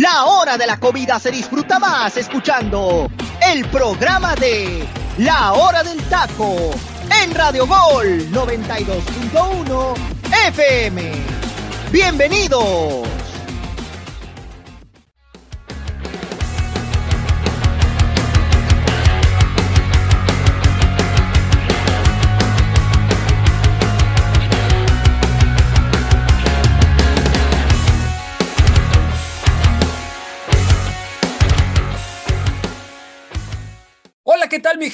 La hora de la comida se disfruta más escuchando el programa de La hora del taco en Radio Gol 92.1 FM. Bienvenidos.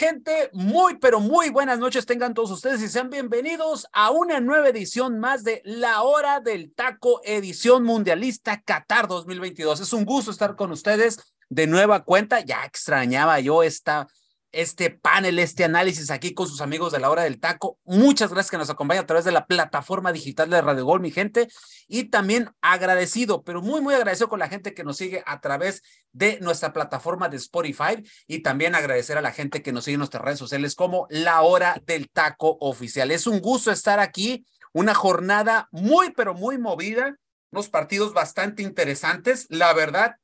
Gente? Muy, pero muy buenas noches tengan todos ustedes y sean bienvenidos a una nueva edición más de La Hora del Taco, edición mundialista Qatar 2022. Es un gusto estar con ustedes de nueva cuenta. Ya extrañaba yo esta este panel, este análisis aquí con sus amigos de la hora del taco. Muchas gracias que nos acompañan a través de la plataforma digital de Radio Gol, mi gente. Y también agradecido, pero muy, muy agradecido con la gente que nos sigue a través de nuestra plataforma de Spotify y también agradecer a la gente que nos sigue en nuestras redes sociales como la hora del taco oficial. Es un gusto estar aquí, una jornada muy, pero muy movida, unos partidos bastante interesantes. La verdad,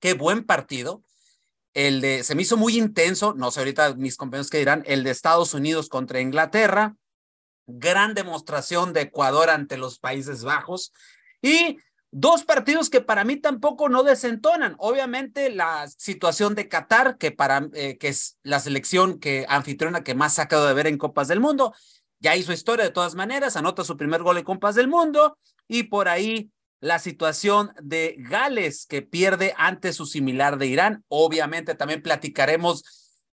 qué buen partido el de, se me hizo muy intenso, no sé ahorita mis compañeros que dirán, el de Estados Unidos contra Inglaterra, gran demostración de Ecuador ante los Países Bajos y dos partidos que para mí tampoco no desentonan. Obviamente la situación de Qatar, que, para, eh, que es la selección que anfitriona que más sacado de ver en Copas del Mundo, ya hizo historia de todas maneras, anota su primer gol en Copas del Mundo y por ahí la situación de Gales que pierde ante su similar de Irán. Obviamente también platicaremos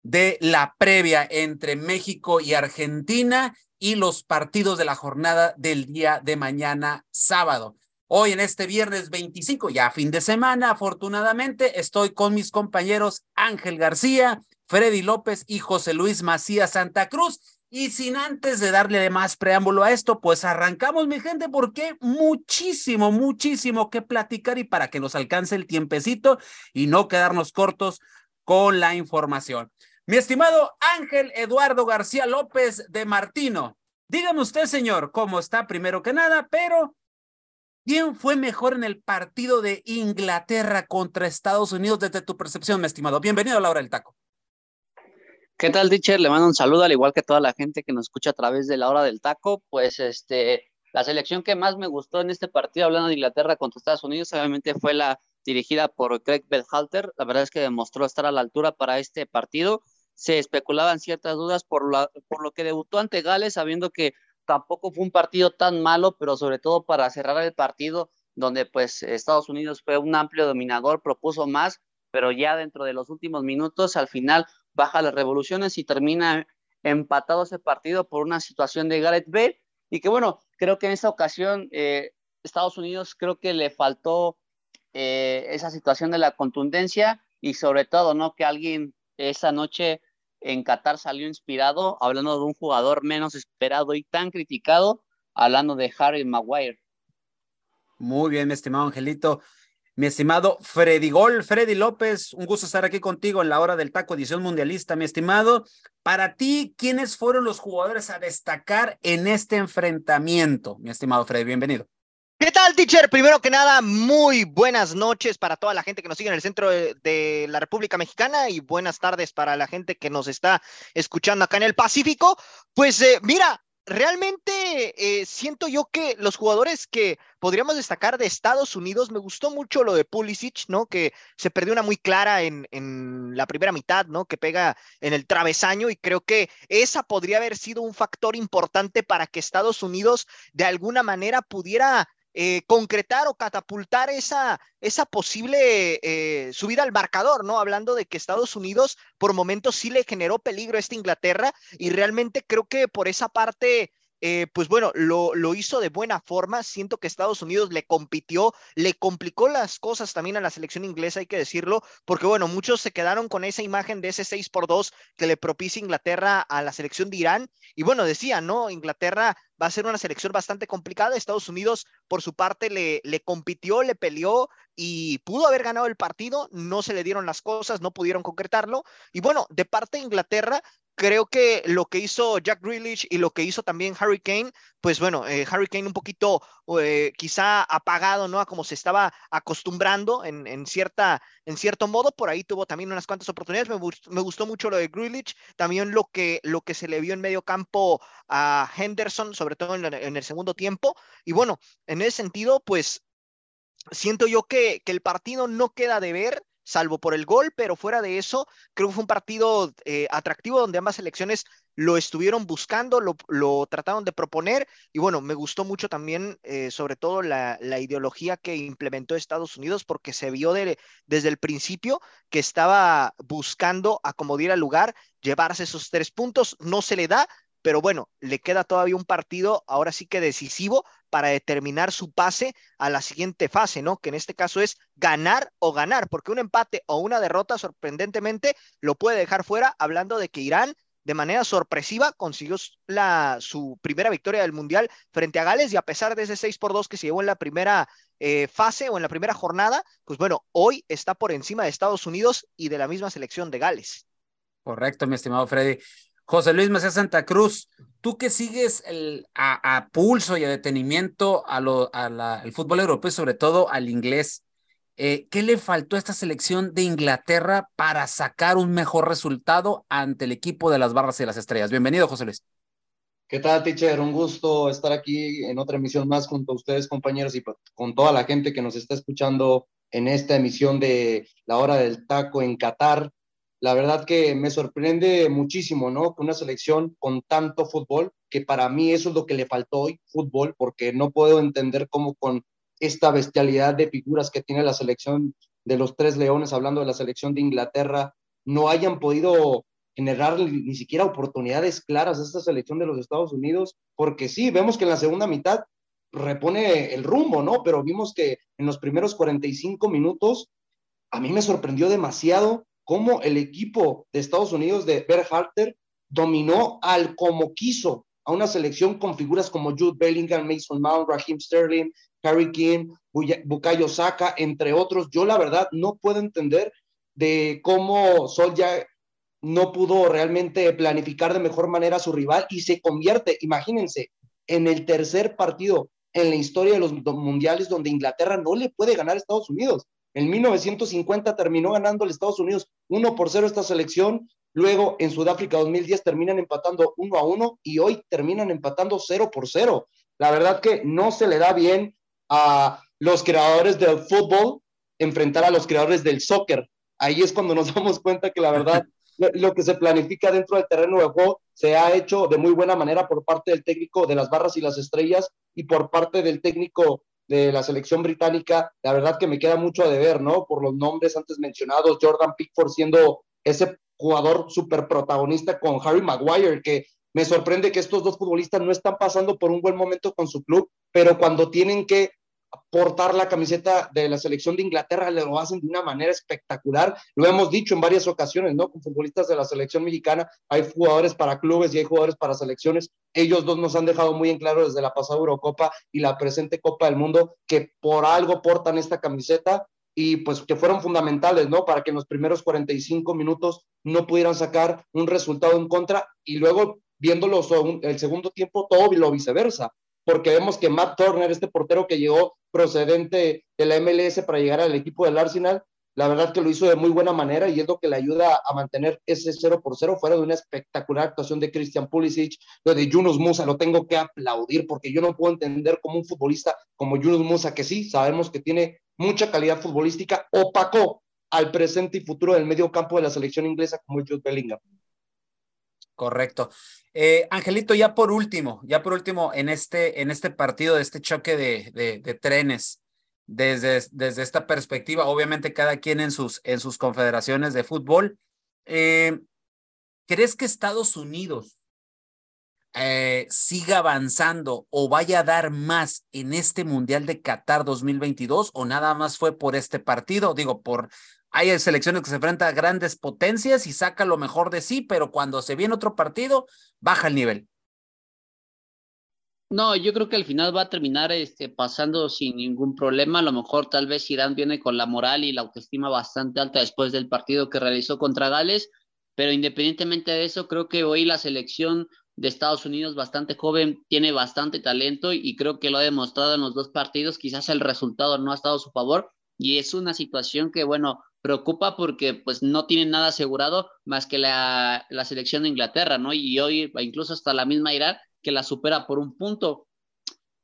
de la previa entre México y Argentina y los partidos de la jornada del día de mañana sábado. Hoy en este viernes 25, ya fin de semana, afortunadamente estoy con mis compañeros Ángel García, Freddy López y José Luis Macías Santa Cruz y sin antes de darle más preámbulo a esto, pues arrancamos, mi gente, porque muchísimo, muchísimo que platicar y para que nos alcance el tiempecito y no quedarnos cortos con la información. Mi estimado Ángel Eduardo García López de Martino, dígame usted, señor, cómo está primero que nada, pero ¿quién fue mejor en el partido de Inglaterra contra Estados Unidos desde tu percepción, mi estimado? Bienvenido a la hora del taco. ¿Qué tal, teacher? Le mando un saludo, al igual que toda la gente que nos escucha a través de la hora del taco. Pues este, la selección que más me gustó en este partido, hablando de Inglaterra contra Estados Unidos, obviamente fue la dirigida por Craig Bedhalter. La verdad es que demostró estar a la altura para este partido. Se especulaban ciertas dudas por, la, por lo que debutó ante Gales, sabiendo que tampoco fue un partido tan malo, pero sobre todo para cerrar el partido, donde pues Estados Unidos fue un amplio dominador, propuso más, pero ya dentro de los últimos minutos, al final baja las revoluciones y termina empatado ese partido por una situación de Gareth Bale y que bueno, creo que en esta ocasión eh, Estados Unidos creo que le faltó eh, esa situación de la contundencia y sobre todo, ¿no? Que alguien esa noche en Qatar salió inspirado, hablando de un jugador menos esperado y tan criticado, hablando de Harry Maguire. Muy bien, estimado Angelito mi estimado Freddy Gol, Freddy López, un gusto estar aquí contigo en la hora del taco edición mundialista, mi estimado. Para ti, ¿quiénes fueron los jugadores a destacar en este enfrentamiento? Mi estimado Freddy, bienvenido. ¿Qué tal, teacher? Primero que nada, muy buenas noches para toda la gente que nos sigue en el centro de, la República Mexicana y buenas tardes para la gente que nos está escuchando acá en el Pacífico. Pues eh, mira, realmente eh, siento yo que los jugadores que podríamos destacar de Estados Unidos, me gustó mucho lo de Pulisic, ¿no? Que se perdió una muy clara en, en, la primera mitad, ¿no? Que pega en el travesaño y creo que esa podría haber sido un factor importante para que Estados Unidos de alguna manera pudiera eh, concretar o catapultar esa, esa posible eh, subida al marcador, ¿no? Hablando de que Estados Unidos por momentos sí le generó peligro a esta Inglaterra y realmente creo que por esa parte eh, pues bueno, lo, lo, hizo de buena forma. Siento que Estados Unidos le compitió, le complicó las cosas también a la selección inglesa, hay que decirlo, porque bueno, muchos se quedaron con esa imagen de ese 6 por 2 que le propicia Inglaterra a la selección de Irán. Y bueno, decía, ¿no? Inglaterra va a ser una selección bastante complicada. Estados Unidos, por su parte, le, le compitió, le peleó y pudo haber ganado el partido, no se le dieron las cosas, no pudieron concretarlo. Y bueno, de parte de Inglaterra, creo que lo que hizo Jack Grealish y lo que hizo también Harry Kane, pues bueno, eh, Harry Kane un poquito eh, quizá apagado, ¿no? A como se estaba acostumbrando en, en, cierta, en cierto modo, por ahí tuvo también unas cuantas oportunidades, me, me, gustó mucho lo de Grealish, también lo que, lo que se le vio en medio campo a Henderson, sobre todo en, el segundo tiempo, y bueno, en ese sentido, pues siento yo que, que el partido no queda de ver, salvo por el gol, pero fuera de eso, creo que fue un partido eh, atractivo donde ambas selecciones lo estuvieron buscando, lo, trataron de proponer y bueno, me gustó mucho también, eh, sobre todo la, ideología que implementó Estados Unidos porque se vio de, desde el principio que estaba buscando acomodar al lugar, llevarse esos tres puntos, no se le da, pero bueno, le queda todavía un partido ahora sí que decisivo para determinar su pase a la siguiente fase, ¿no? Que en este caso es ganar o ganar, porque un empate o una derrota sorprendentemente lo puede dejar fuera, hablando de que Irán de manera sorpresiva consiguió su primera victoria del Mundial frente a Gales y a pesar de ese 6 por 2 que se llevó en la primera eh, fase o en la primera jornada, pues bueno, hoy está por encima de Estados Unidos y de la misma selección de Gales. Correcto, mi estimado Freddy. José Luis Macías Santa Cruz, tú que sigues a, pulso y a detenimiento a lo, a la, el fútbol europeo, sobre todo al inglés, eh, ¿qué le faltó a esta selección de Inglaterra para sacar un mejor resultado ante el equipo de las barras y las estrellas? Bienvenido, José Luis. ¿Qué tal, teacher? Un gusto estar aquí en otra emisión más junto a ustedes, compañeros, y con toda la gente que nos está escuchando en esta emisión de La Hora del Taco en Qatar la verdad que me sorprende muchísimo, ¿no? Que una selección con tanto fútbol, que para mí eso es lo que le faltó hoy, fútbol, porque no puedo entender cómo con esta bestialidad de figuras que tiene la selección de los Tres Leones, hablando de la selección de Inglaterra, no hayan podido generar ni siquiera oportunidades claras a esta selección de los Estados Unidos, porque sí, vemos que en la segunda mitad repone el rumbo, ¿no? Pero vimos que en los primeros 45 minutos a mí me sorprendió demasiado cómo el equipo de Estados Unidos de Bert Harter dominó al como quiso a una selección con figuras como Jude Bellingham, Mason Mount, Raheem Sterling, Harry King, Bukayo Saka, entre otros. Yo la verdad no puedo entender de cómo Sol ya no pudo realmente planificar de mejor manera a su rival y se convierte, imagínense, en el tercer partido en la historia de los mundiales donde Inglaterra no le puede ganar a Estados Unidos. En 1950 terminó ganando el Estados Unidos 1 por 0 esta selección. Luego en Sudáfrica 2010 terminan empatando 1 a 1 y hoy terminan empatando 0 por 0. La verdad que no se le da bien a los creadores del fútbol enfrentar a los creadores del soccer. Ahí es cuando nos damos cuenta que la verdad lo que se planifica dentro del terreno de juego se ha hecho de muy buena manera por parte del técnico de las barras y las estrellas y por parte del técnico de la selección británica, la verdad que me queda mucho a deber, ¿no? Por los nombres antes mencionados, Jordan Pickford siendo ese jugador súper protagonista con Harry Maguire, que me sorprende que estos dos futbolistas no están pasando por un buen momento con su club, pero cuando tienen que portar la camiseta de la selección de Inglaterra, lo hacen de una manera espectacular. Lo hemos dicho en varias ocasiones, ¿no? Con futbolistas de la selección mexicana, hay jugadores para clubes y hay jugadores para selecciones. Ellos dos nos han dejado muy en claro desde la pasada Eurocopa y la presente Copa del Mundo que por algo portan esta camiseta y pues que fueron fundamentales, ¿no? Para que en los primeros 45 minutos no pudieran sacar un resultado en contra y luego viéndolo el segundo tiempo todo lo viceversa porque vemos que Matt Turner, este portero que llegó procedente de la MLS para llegar al equipo del Arsenal, la verdad que lo hizo de muy buena manera y es lo que le ayuda a mantener ese 0 por 0 fuera de una espectacular actuación de Christian Pulisic, lo de Yunus Musa lo tengo que aplaudir porque yo no puedo entender como un futbolista como Yunus Musa, que sí, sabemos que tiene mucha calidad futbolística, opacó al presente y futuro del medio campo de la selección inglesa como Jude Bellingham. Correcto. Eh, Angelito, ya por último, ya por último, en este, en este partido, de este choque de trenes, desde, desde esta perspectiva, obviamente cada quien en sus, en sus confederaciones de fútbol, eh, ¿crees que Estados Unidos eh, siga avanzando o vaya a dar más en este Mundial de Qatar 2022 o nada más fue por este partido? Digo, por hay selecciones que se enfrentan a grandes potencias y saca lo mejor de sí, pero cuando se viene otro partido, baja el nivel. No, yo creo que al final va a terminar este, pasando sin ningún problema. A lo mejor tal vez Irán viene con la moral y la autoestima bastante alta después del partido que realizó contra Gales, pero independientemente de eso, creo que hoy la selección de Estados Unidos bastante joven tiene bastante talento y creo que lo ha demostrado en los dos partidos. Quizás el resultado no ha estado a su favor y es una situación que, bueno, preocupa porque pues no tienen nada asegurado más que la, la selección de Inglaterra, ¿no? Y hoy incluso hasta la misma Irán que la supera por un punto.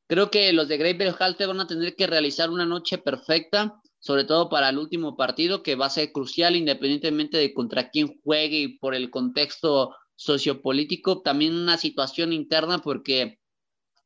Creo que los de Great Halte van a tener que realizar una noche perfecta, sobre todo para el último partido, que va a ser crucial independientemente de contra quién juegue y por el contexto sociopolítico, también una situación interna, porque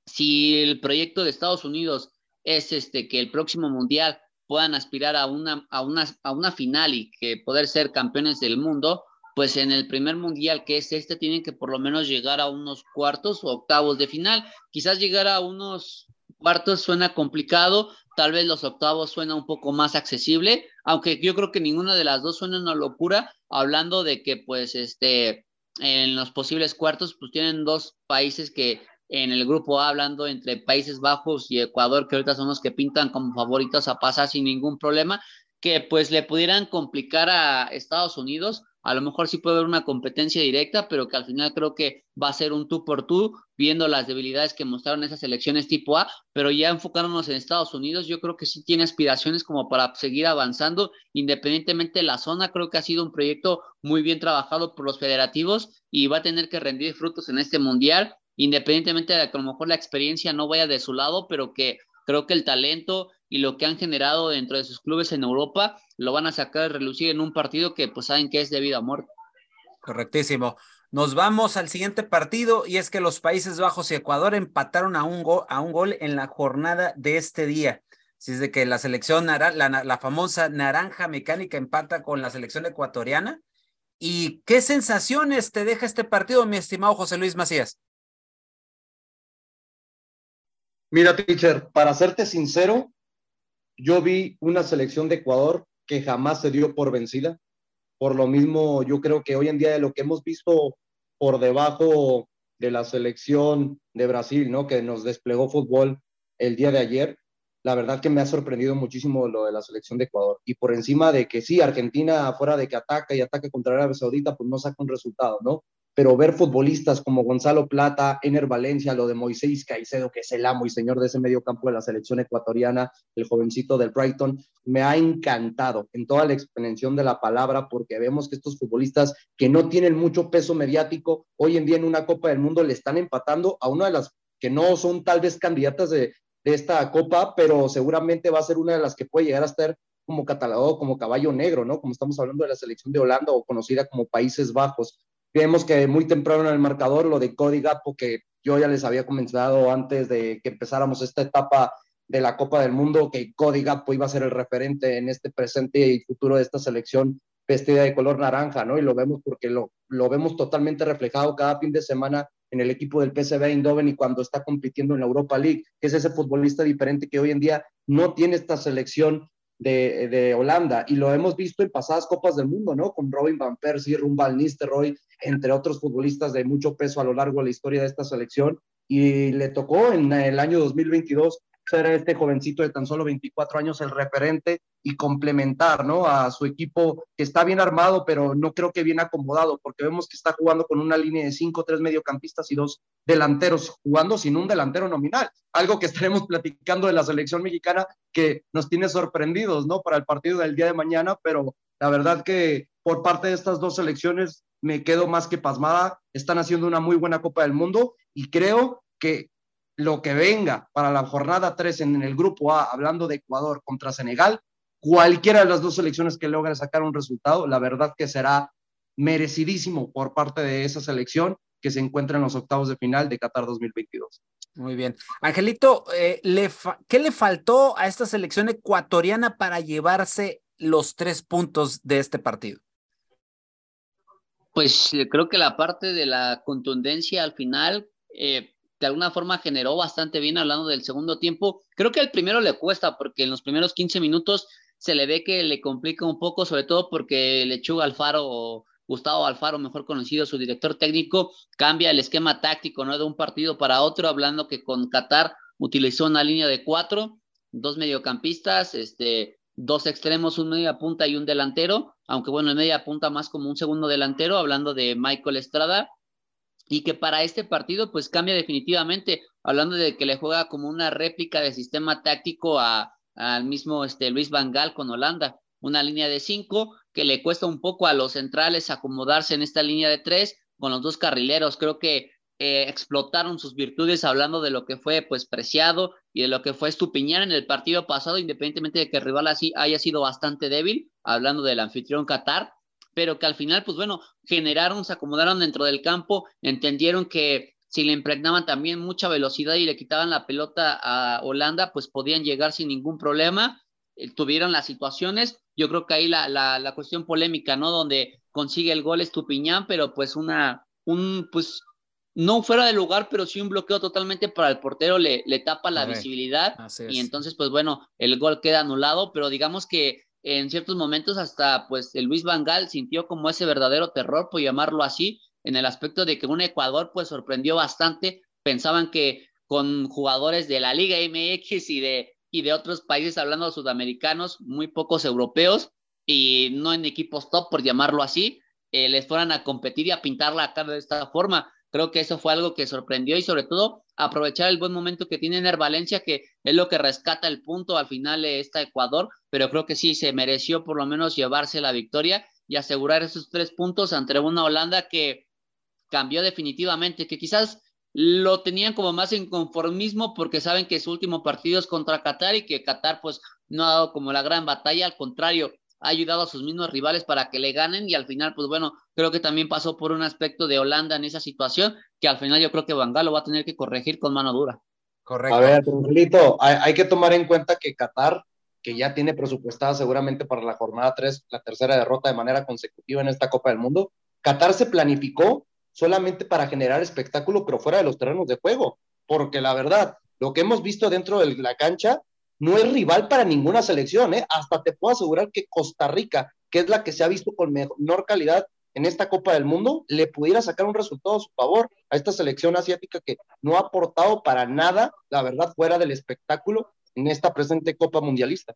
si el proyecto de Estados Unidos es este que el próximo mundial puedan aspirar a una, a a una final y que poder ser campeones del mundo, pues en el primer mundial que es este tienen que por lo menos llegar a unos cuartos o octavos de final. Quizás llegar a unos cuartos suena complicado, tal vez los octavos suena un poco más accesible, aunque yo creo que ninguna de las dos suena una locura, hablando de que pues este en los posibles cuartos pues tienen dos países que en el grupo A hablando entre Países Bajos y Ecuador, que ahorita son los que pintan como favoritos a pasar sin ningún problema, que pues le pudieran complicar a Estados Unidos a lo mejor sí puede haber una competencia directa, pero que al final creo que va a ser un tú por tú, viendo las debilidades que mostraron esas elecciones tipo A, pero ya enfocándonos en Estados Unidos, yo creo que sí tiene aspiraciones como para seguir avanzando, independientemente de la zona, creo que ha sido un proyecto muy bien trabajado por los federativos y va a tener que rendir frutos en este mundial, independientemente de que a lo mejor la experiencia no vaya de su lado, pero que creo que el talento y lo que han generado dentro de sus clubes en Europa lo van a sacar a relucir en un partido que pues saben que es debido a muerte. Correctísimo. Nos vamos al siguiente partido y es que los Países Bajos y Ecuador empataron a un, a un gol en la jornada de este día. Así es de que la selección, la, la famosa naranja mecánica empata con la selección ecuatoriana. ¿Y qué sensaciones te deja este partido, mi estimado José Luis Macías? Mira, teacher, para serte sincero, yo vi una selección de Ecuador que jamás se dio por vencida. Por lo mismo, yo creo que hoy en día de lo que hemos visto por debajo de la selección de Brasil, ¿no? Que nos desplegó fútbol el día de ayer, la verdad que me ha sorprendido muchísimo lo de la selección de Ecuador. Y por encima de que sí, Argentina, fuera de que ataca y ataca contra Arabia Saudita, pues no saca un resultado, ¿no? Pero ver futbolistas como Gonzalo Plata, Ener Valencia, lo de Moisés Caicedo, que es el amo y señor de ese medio campo de la selección ecuatoriana, el jovencito del Brighton, me ha encantado en toda la extensión de la palabra, porque vemos que estos futbolistas que no tienen mucho peso mediático, hoy en día en una Copa del Mundo le están empatando a una de las que no son tal vez candidatas de, esta Copa, pero seguramente va a ser una de las que puede llegar a estar como catalogado como caballo negro, ¿no? Como estamos hablando de la selección de Holanda o conocida como Países Bajos. Vemos que muy temprano en el marcador lo de Cody Gapo, que yo ya les había comentado antes de que empezáramos esta etapa de la Copa del Mundo, que Cody Gapo iba a ser el referente en este presente y futuro de esta selección vestida de color naranja, ¿no? Y lo vemos porque lo, lo vemos totalmente reflejado cada fin de semana en el equipo del PSV Eindhoven y cuando está compitiendo en la Europa League, que es ese futbolista diferente que hoy en día no tiene esta selección de, Holanda y lo hemos visto en pasadas Copas del Mundo, ¿no? Con Robin Van Persie, Rumbal Nisterroy, entre otros futbolistas de mucho peso a lo largo de la historia de esta selección y le tocó en el año 2022 ser este jovencito de tan solo 24 años el referente y complementar, ¿no? A su equipo que está bien armado, pero no creo que bien acomodado, porque vemos que está jugando con una línea de cinco, tres mediocampistas y dos delanteros, jugando sin un delantero nominal. Algo que estaremos platicando de la selección mexicana que nos tiene sorprendidos, ¿no? Para el partido del día de mañana, pero la verdad que por parte de estas dos selecciones me quedo más que pasmada. Están haciendo una muy buena Copa del Mundo y creo que lo que venga para la jornada 3 en el grupo A, hablando de Ecuador contra Senegal, cualquiera de las dos selecciones que logre sacar un resultado, la verdad que será merecidísimo por parte de esa selección que se encuentra en los octavos de final de Qatar 2022. Muy bien. Angelito, eh, ¿qué le faltó a esta selección ecuatoriana para llevarse los tres puntos de este partido? Pues creo que la parte de la contundencia al final, eh, de alguna forma generó bastante bien hablando del segundo tiempo. Creo que el primero le cuesta porque en los primeros 15 minutos se le ve que le complica un poco, sobre todo porque Lechuga Alfaro Gustavo Alfaro, mejor conocido, su director técnico, cambia el esquema táctico, ¿no? De un partido para otro, hablando que con Qatar utilizó una línea de cuatro, dos mediocampistas, este, dos extremos, un media punta y un delantero, aunque bueno, el media punta más como un segundo delantero, hablando de Michael Estrada, y que para este partido pues cambia definitivamente, hablando de que le juega como una réplica de sistema táctico a, al mismo este, Luis Vangal con Holanda, una línea de cinco que le cuesta un poco a los centrales acomodarse en esta línea de tres con los dos carrileros, creo que eh, explotaron sus virtudes hablando de lo que fue pues preciado y de lo que fue Estupiñán en el partido pasado, independientemente de que el rival así haya sido bastante débil, hablando del anfitrión Qatar, pero que al final pues bueno, generaron, se acomodaron dentro del campo, entendieron que si le impregnaban también mucha velocidad y le quitaban la pelota a Holanda, pues podían llegar sin ningún problema, eh, tuvieron las situaciones, yo creo que ahí la, la, la cuestión polémica, ¿no? Donde consigue el gol Estupiñán, pero pues una, un, pues no fuera de lugar, pero sí un bloqueo totalmente para el portero, le, le tapa la visibilidad y entonces, pues bueno, el gol queda anulado, pero digamos que en ciertos momentos hasta pues el Luis Vangal sintió como ese verdadero terror, por llamarlo así, en el aspecto de que un Ecuador pues sorprendió bastante, pensaban que con jugadores de la Liga MX y de, y de otros países hablando sudamericanos, muy pocos europeos y no en equipos top, por llamarlo así, eh, les fueran a competir y a pintar la cara de esta forma. Creo que eso fue algo que sorprendió y sobre todo aprovechar el buen momento que tiene Ener Valencia, que es lo que rescata el punto al final de esta Ecuador, pero creo que sí se mereció por lo menos llevarse la victoria y asegurar esos tres puntos ante una Holanda que cambió definitivamente, que quizás lo tenían como más en conformismo porque saben que su último partido es contra Qatar y que Qatar pues no ha dado como la gran batalla, al contrario, ha ayudado a sus mismos rivales para que le ganen y al final, pues bueno, creo que también pasó por un aspecto de Holanda en esa situación que al final yo creo que Van lo va a tener que corregir con mano dura. Correcto. A ver, tranquilito, hay, hay que tomar en cuenta que Qatar, que ya tiene presupuestada seguramente para la jornada 3, la tercera derrota de manera consecutiva en esta Copa del Mundo, Qatar se planificó solamente para generar espectáculo, pero fuera de los terrenos de juego, porque la verdad, lo que hemos visto dentro de la cancha no es rival para ninguna selección, ¿eh? Hasta te puedo asegurar que Costa Rica, que es la que se ha visto con menor calidad en esta Copa del Mundo, le pudiera sacar un resultado a su favor a esta selección asiática que no ha aportado para nada, la verdad, fuera del espectáculo en esta presente Copa Mundialista.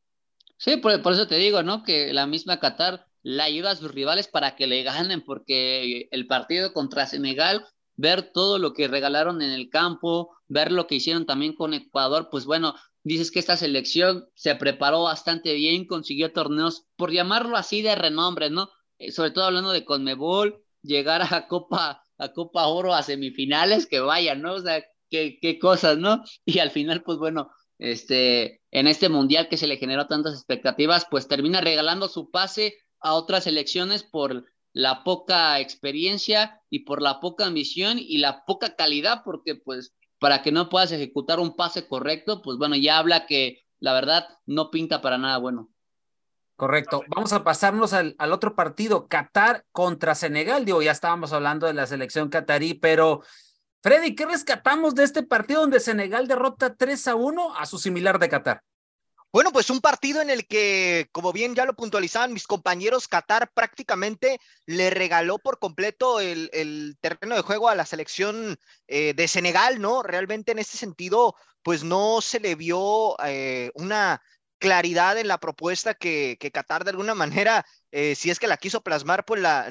Sí, por, eso te digo, ¿no? Que la misma Qatar le ayuda a sus rivales para que le ganen, porque el partido contra Senegal, ver todo lo que regalaron en el campo, ver lo que hicieron también con Ecuador, pues bueno, dices que esta selección se preparó bastante bien, consiguió torneos, por llamarlo así, de renombre, ¿no? Eh, sobre todo hablando de Conmebol, llegar a Copa, a Copa Oro, a semifinales, que vaya, ¿no? O sea, qué, qué cosas, ¿no? Y al final, pues bueno, este, en este mundial que se le generó tantas expectativas, pues termina regalando su pase a otras selecciones por la poca experiencia y por la poca ambición y la poca calidad, porque pues para que no puedas ejecutar un pase correcto, pues bueno, ya habla que la verdad no pinta para nada bueno. Correcto. Vamos a pasarnos al, otro partido, Qatar contra Senegal. Digo, ya estábamos hablando de la selección catarí, pero Freddy, ¿qué rescatamos de este partido donde Senegal derrota 3 a 1 a su similar de Qatar? Bueno, pues un partido en el que, como bien ya lo puntualizaban mis compañeros, Qatar prácticamente le regaló por completo el, terreno de juego a la selección eh, de Senegal, ¿no? Realmente en este sentido, pues no se le vio eh, una claridad en la propuesta que, Qatar de alguna manera, eh, si es que la quiso plasmar, pues la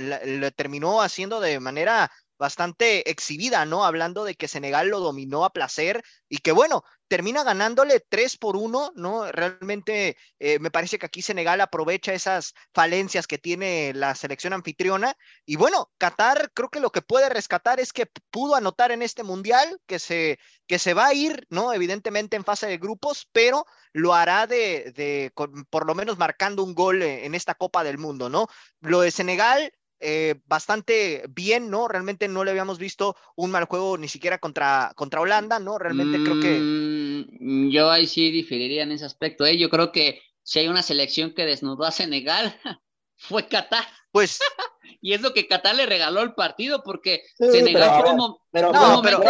terminó haciendo de manera bastante exhibida, ¿no? Hablando de que Senegal lo dominó a placer y que bueno, termina ganándole 3 por 1, ¿no? Realmente eh, me parece que aquí Senegal aprovecha esas falencias que tiene la selección anfitriona. Y bueno, Qatar creo que lo que puede rescatar es que pudo anotar en este mundial, que se, que se va a ir, ¿no? Evidentemente en fase de grupos, pero lo hará de, de por lo menos marcando un gol en esta Copa del Mundo, ¿no? Lo de Senegal eh, bastante bien, ¿no? Realmente no le habíamos visto un mal juego ni siquiera contra, contra Holanda, ¿no? Realmente creo que... Mm, yo ahí sí diferiría en ese aspecto, ¿eh? Yo creo que si hay una selección que desnudó a Senegal, fue Qatar. Pues... y es lo que Qatar le regaló el partido, porque Senegal pero, no, pero,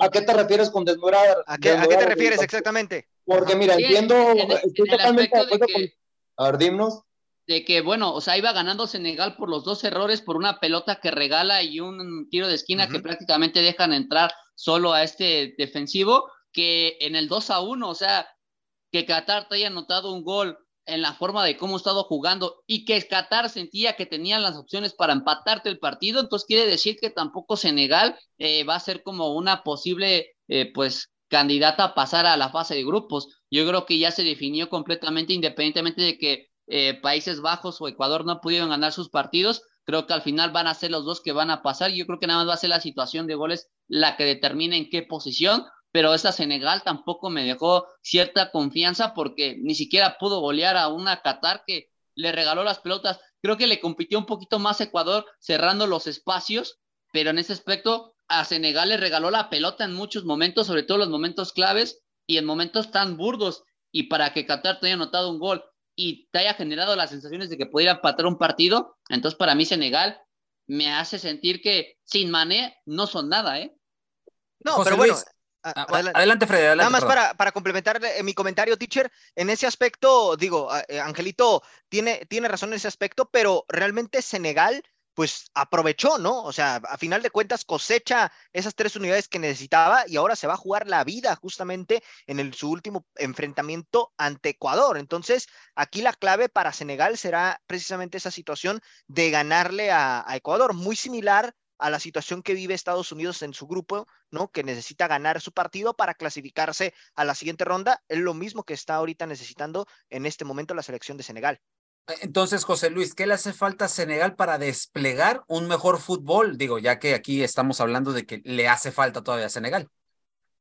¿a qué te refieres con desnudar? ¿A qué, ¿a qué te refieres exactamente? Porque mira, entiendo, estoy totalmente de acuerdo con... A ver, dimnos. de que, bueno, o sea, iba ganando Senegal por los dos errores, por una pelota que regala y un tiro de esquina que prácticamente dejan entrar solo a este defensivo, que en el 2 a 1, o sea, que Qatar te haya anotado un gol en la forma de cómo ha estado jugando y que Qatar sentía que tenía las opciones para empatarte el partido, entonces quiere decir que tampoco Senegal eh, va a ser como una posible, eh, pues, candidata a pasar a la fase de grupos. Yo creo que ya se definió completamente, independientemente de que eh, Países Bajos o Ecuador no pudieron ganar sus partidos. Creo que al final van a ser los dos que van a pasar. Yo creo que nada más va a ser la situación de goles la que determine en qué posición, pero esa Senegal tampoco me dejó cierta confianza porque ni siquiera pudo golear a una Qatar que le regaló las pelotas. Creo que le compitió un poquito más Ecuador cerrando los espacios, pero en ese aspecto a Senegal le regaló la pelota en muchos momentos, sobre todo los momentos claves y en momentos tan burdos. Y para que Qatar te haya anotado un gol y te haya generado las sensaciones de que pudiera empatar un partido, entonces para mí Senegal me hace sentir que sin Mané no son nada, ¿eh? No, pero bueno. Ah, adelante, Fred. Nada más para, para, complementar eh, mi comentario, teacher, en ese aspecto, digo, eh, Angelito tiene, tiene razón en ese aspecto, pero realmente Senegal pues aprovechó, ¿no? O sea, a final de cuentas cosecha esas tres unidades que necesitaba y ahora se va a jugar la vida justamente en el, su último enfrentamiento ante Ecuador. Entonces, aquí la clave para Senegal será precisamente esa situación de ganarle a, Ecuador, muy similar a la situación que vive Estados Unidos en su grupo, ¿no? Que necesita ganar su partido para clasificarse a la siguiente ronda. Es lo mismo que está ahorita necesitando en este momento la selección de Senegal. Entonces, José Luis, ¿qué le hace falta a Senegal para desplegar un mejor fútbol? Digo, ya que aquí estamos hablando de que le hace falta todavía a Senegal.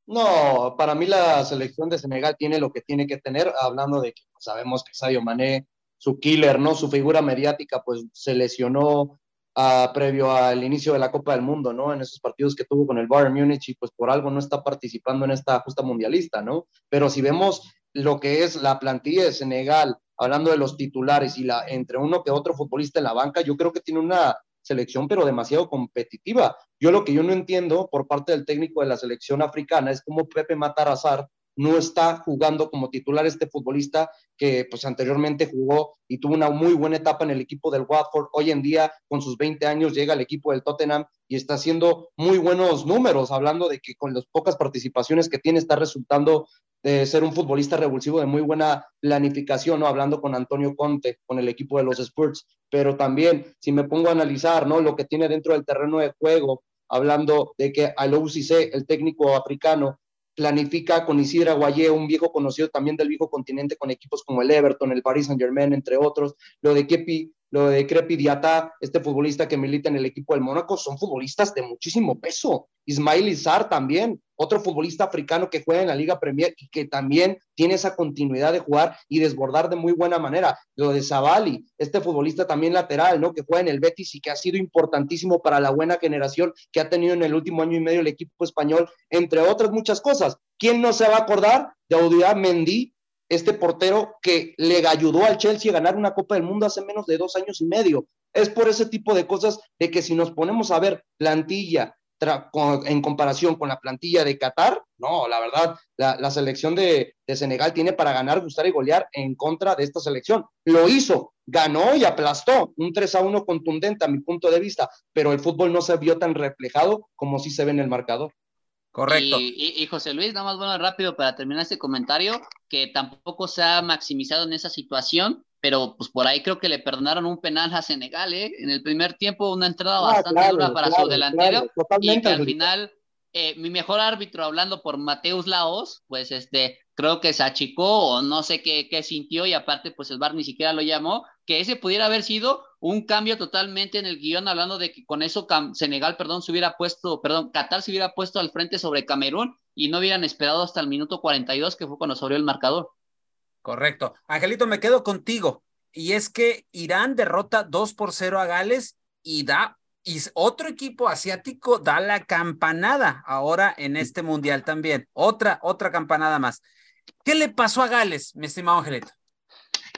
No, para mí la selección de Senegal tiene lo que tiene que tener, hablando de que sabemos que Sadio Mané, su killer, ¿no? Su figura mediática, pues se lesionó uh, previo al inicio de la Copa del Mundo, ¿no? En esos partidos que tuvo con el Bayern Múnich y pues por algo no está participando en esta justa mundialista, ¿no? Pero si vemos lo que es la plantilla de Senegal, hablando de los titulares y la, entre uno que otro futbolista en la banca, yo creo que tiene una selección, pero demasiado competitiva. Yo lo que yo no entiendo por parte del técnico de la selección africana es cómo Pepe Matarazar no está jugando como titular este futbolista que pues anteriormente jugó y tuvo una muy buena etapa en el equipo del Watford. Hoy en día, con sus 20 años, llega al equipo del Tottenham y está haciendo muy buenos números, hablando de que con las pocas participaciones que tiene está resultando de ser un futbolista revulsivo de muy buena planificación, ¿no? Hablando con Antonio Conte, con el equipo de los Spurs, pero también si me pongo a analizar, ¿no? Lo que tiene dentro del terreno de juego, hablando de que al OCC, el técnico africano, planifica con Isidra Guayé, un viejo conocido también del viejo continente, con equipos como el Everton, el Paris Saint Germain, entre otros, lo de Kepi, lo de Crepi Diata, este futbolista que milita en el equipo del Mónaco, son futbolistas de muchísimo peso. Ismail Izar también, otro futbolista africano que juega en la Liga Premier y que también tiene esa continuidad de jugar y desbordar de muy buena manera. Lo de Zavali, este futbolista también lateral, ¿no? Que juega en el Betis y que ha sido importantísimo para la buena generación que ha tenido en el último año y medio el equipo español, entre otras muchas cosas. ¿Quién no se va a acordar de Audiá Mendy, este portero que le ayudó al Chelsea a ganar una Copa del Mundo hace menos de dos años y medio. Es por ese tipo de cosas de que si nos ponemos a ver plantilla en comparación con la plantilla de Qatar, no, la verdad, la, selección de, Senegal tiene para ganar, gustar y golear en contra de esta selección. Lo hizo, ganó y aplastó un 3 a 1 contundente a mi punto de vista, pero el fútbol no se vio tan reflejado como si se ve en el marcador. Correcto. Y, José Luis, nada más bueno, rápido para terminar este comentario, que tampoco se ha maximizado en esa situación, pero pues por ahí creo que le perdonaron un penal a Senegal, ¿eh? En el primer tiempo una entrada ah, bastante dura para su delantero y que al final eh, mi mejor árbitro hablando por Mateus Laos, pues este, creo que se achicó o no sé qué, sintió y aparte pues el VAR ni siquiera lo llamó, que ese pudiera haber sido un cambio totalmente en el guion hablando de que con eso Senegal, perdón, se hubiera puesto, perdón, Qatar se hubiera puesto al frente sobre Camerún y no hubieran esperado hasta el minuto 42 que fue cuando se abrió el marcador. Correcto. Angelito, me quedo contigo. Y es que Irán derrota 2 por 0 a Gales y da y otro equipo asiático da la campanada ahora en este mundial también. Otra, otra campanada más. ¿Qué le pasó a Gales, mi estimado Angelito?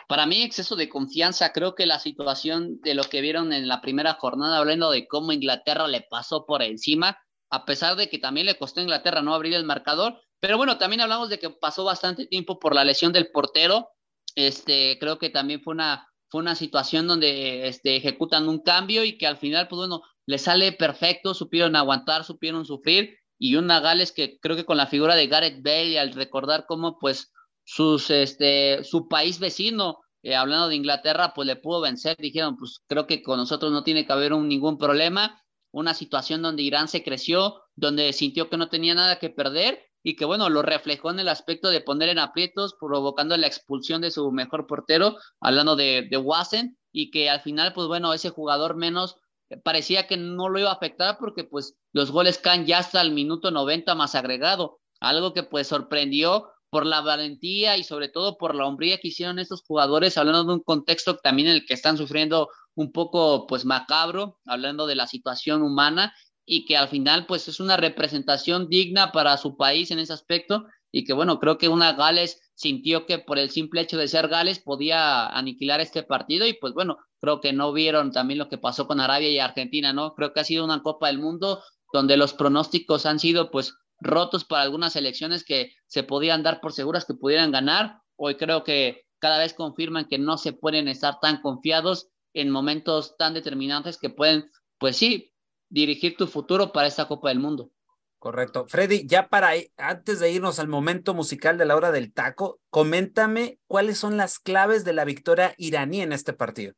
Para mí, exceso de confianza. Creo que la situación de lo que vieron en la primera jornada, hablando de cómo Inglaterra le pasó por encima, a pesar de que también le costó a Inglaterra no abrir el marcador. Pero bueno, también hablamos de que pasó bastante tiempo por la lesión del portero. Este, creo que también fue una fue una situación donde este, ejecutan un cambio y que al final, pues bueno, le sale perfecto, supieron aguantar, supieron sufrir y una Gales que creo que con la figura de Gareth Bale al recordar cómo pues sus, este, su país vecino, eh, hablando de Inglaterra, pues le pudo vencer, dijeron, pues creo que con nosotros no tiene que haber ningún problema, una situación donde Irán se creció, donde sintió que no tenía nada que perder y que bueno, lo reflejó en el aspecto de poner en aprietos, provocando la expulsión de su mejor portero, hablando de, de Wassen, y que al final, pues bueno, ese jugador menos parecía que no lo iba a afectar porque pues los goles caen ya hasta el minuto 90 más agregado, algo que pues sorprendió por la valentía y sobre todo por la hombría que hicieron estos jugadores, hablando de un contexto también en el que están sufriendo un poco pues macabro, hablando de la situación humana y que al final pues es una representación digna para su país en ese aspecto y que bueno, creo que una Gales sintió que por el simple hecho de ser Gales podía aniquilar este partido y pues bueno, creo que no vieron también lo que pasó con Arabia y Argentina, ¿no? Creo que ha sido una Copa del Mundo donde los pronósticos han sido pues rotos para algunas elecciones que se podían dar por seguras que pudieran ganar. Hoy creo que cada vez confirman que no se pueden estar tan confiados en momentos tan determinantes que pueden, pues sí, dirigir tu futuro para esta Copa del Mundo. Correcto. Freddy, ya para antes de irnos al momento musical de la hora del taco, coméntame cuáles son las claves de la victoria iraní en este partido.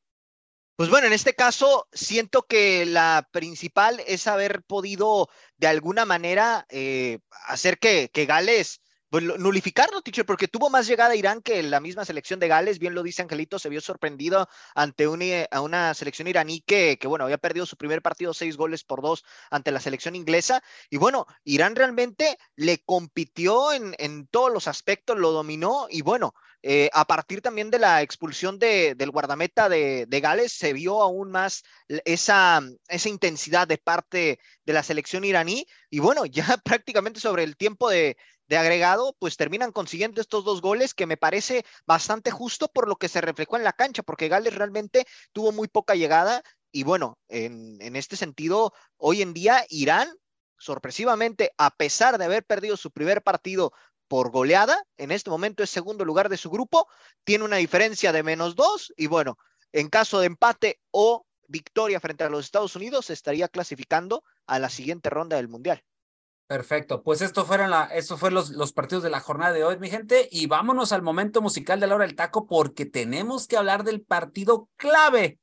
Pues bueno, en este caso siento que la principal es haber podido de alguna manera eh, hacer que, que Gales nulificarlo, teacher, porque tuvo más llegada a Irán que la misma selección de Gales, bien lo dice Angelito, se vio sorprendido ante una, a una selección iraní que, que, bueno, había perdido su primer partido seis goles por dos ante la selección inglesa, y bueno, Irán realmente le compitió en, todos los aspectos, lo dominó, y bueno, eh, a partir también de la expulsión de, del guardameta de, de, Gales, se vio aún más esa, esa intensidad de parte de la selección iraní, y bueno, ya prácticamente sobre el tiempo de, de agregado, pues terminan consiguiendo estos dos goles que me parece bastante justo por lo que se reflejó en la cancha, porque Gales realmente tuvo muy poca llegada y bueno, en, en este sentido, hoy en día Irán, sorpresivamente, a pesar de haber perdido su primer partido por goleada, en este momento es segundo lugar de su grupo, tiene una diferencia de menos dos y bueno, en caso de empate o victoria frente a los Estados Unidos, estaría clasificando a la siguiente ronda del Mundial. Perfecto, pues esto fueron la, los, los partidos de la jornada de hoy, mi gente, y vámonos al momento musical de la hora del taco porque tenemos que hablar del partido clave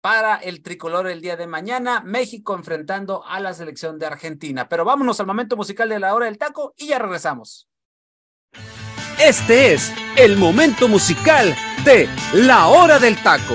para el tricolor el día de mañana, México enfrentando a la selección de Argentina. Pero vámonos al momento musical de la hora del taco y ya regresamos. Este es el momento musical de la hora del taco.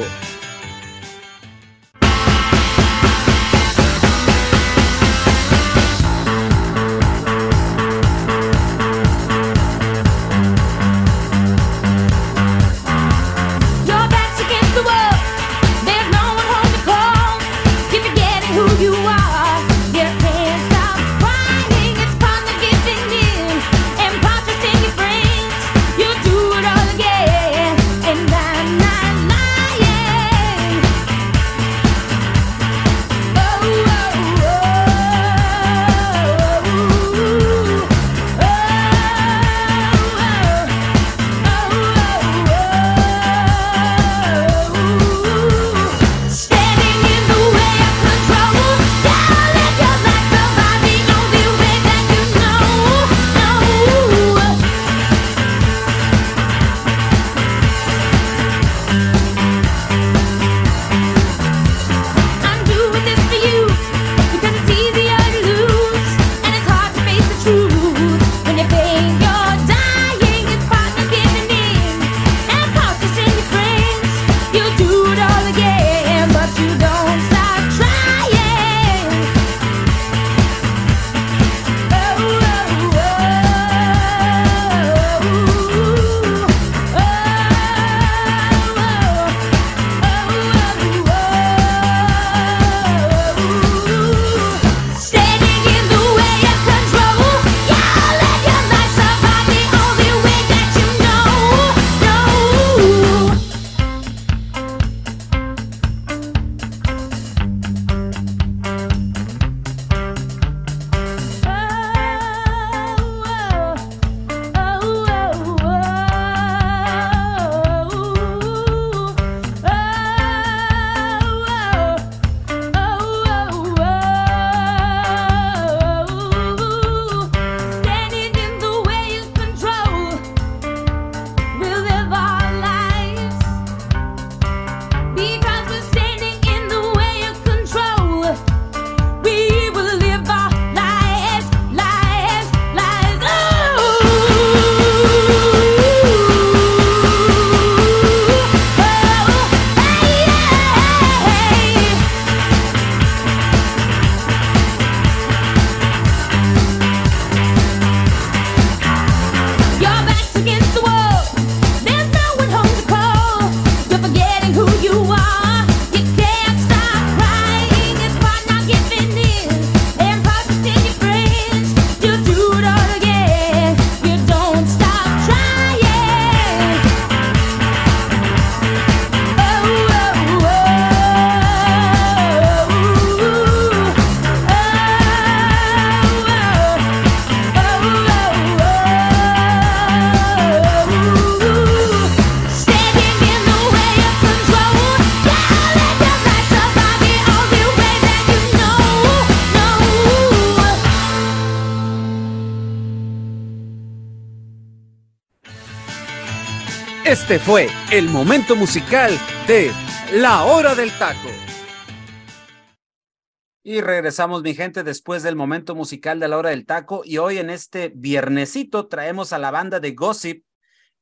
Este fue el momento musical de La Hora del Taco. Y regresamos, mi gente, después del momento musical de la hora del taco. Y hoy en este viernesito traemos a la banda de Gossip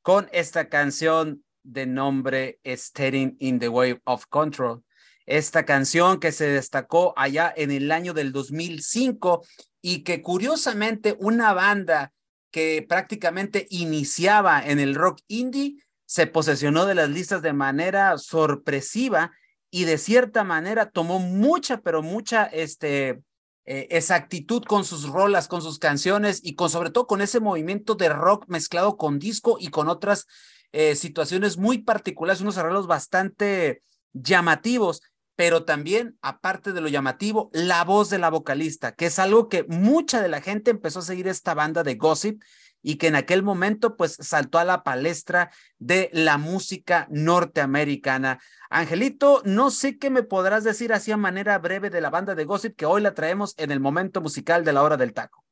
con esta canción de nombre Steering in the Wave of Control. Esta canción que se destacó allá en el año del 2005 y que curiosamente una banda que prácticamente iniciaba en el rock indie se posesionó de las listas de manera sorpresiva y de cierta manera tomó mucha, pero mucha este, eh, exactitud con sus rolas, con sus canciones y con sobre todo con ese movimiento de rock mezclado con disco y con otras eh, situaciones muy particulares, unos arreglos bastante llamativos, pero también, aparte de lo llamativo, la voz de la vocalista, que es algo que mucha de la gente empezó a seguir esta banda de gossip y que en aquel momento pues saltó a la palestra de la música norteamericana. Angelito, no sé qué me podrás decir así a manera breve de la banda de Gossip que hoy la traemos en el momento musical de la hora del taco.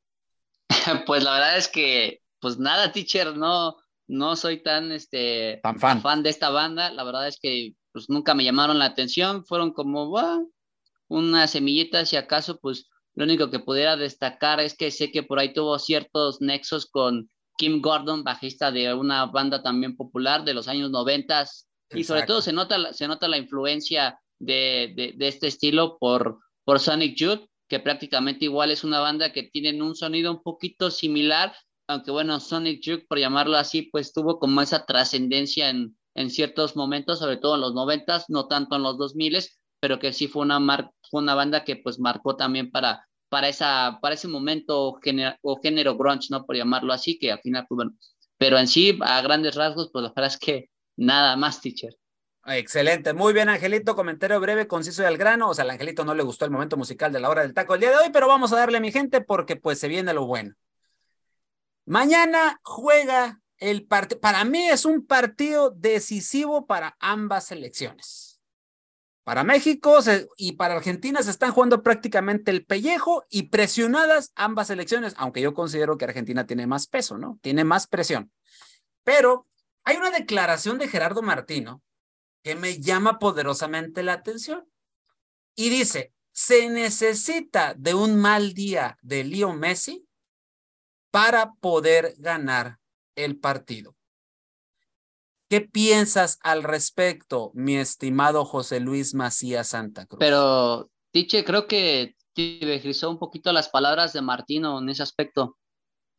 Pues la verdad es que, pues nada, teacher, no, no soy tan, este, fan. fan de esta banda. La verdad es que, pues nunca me llamaron la atención. Fueron como, una semillita, si acaso, pues lo único que pudiera destacar es que sé que por ahí tuvo ciertos nexos con Kim Gordon, bajista de una banda también popular de los años noventas. Y sobre todo se nota, se nota la influencia de, de, este estilo por, por Sonic Youth, que prácticamente igual es una banda que tienen un sonido un poquito similar, aunque bueno, Sonic Youth, por llamarlo así, pues tuvo como esa trascendencia en, en ciertos momentos, sobre todo en los noventas, no tanto en los dos miles, pero que sí fue una, mar fue una banda que pues marcó también para, para, esa, para ese momento género, o género grunge, ¿no? Por llamarlo así, que al final, pues bueno, pero en sí, a grandes rasgos, pues la verdad es que nada más, teacher. Excelente, muy bien, Angelito. Comentario breve, conciso y al grano. O sea, al Angelito no le gustó el momento musical de la hora del taco el día de hoy, pero vamos a darle a mi gente porque pues se viene lo bueno. Mañana juega el partido. Para mí es un partido decisivo para ambas selecciones. Para México y para Argentina se están jugando prácticamente el pellejo y presionadas ambas elecciones, aunque yo considero que Argentina tiene más peso, ¿no? Tiene más presión. Pero hay una declaración de Gerardo Martino que me llama poderosamente la atención y dice, se necesita de un mal día de Leo Messi para poder ganar el partido. ¿Qué piensas al respecto, mi estimado José Luis Macías Santa Cruz? Pero, Tiche, creo que divergizó un poquito las palabras de Martino en ese aspecto.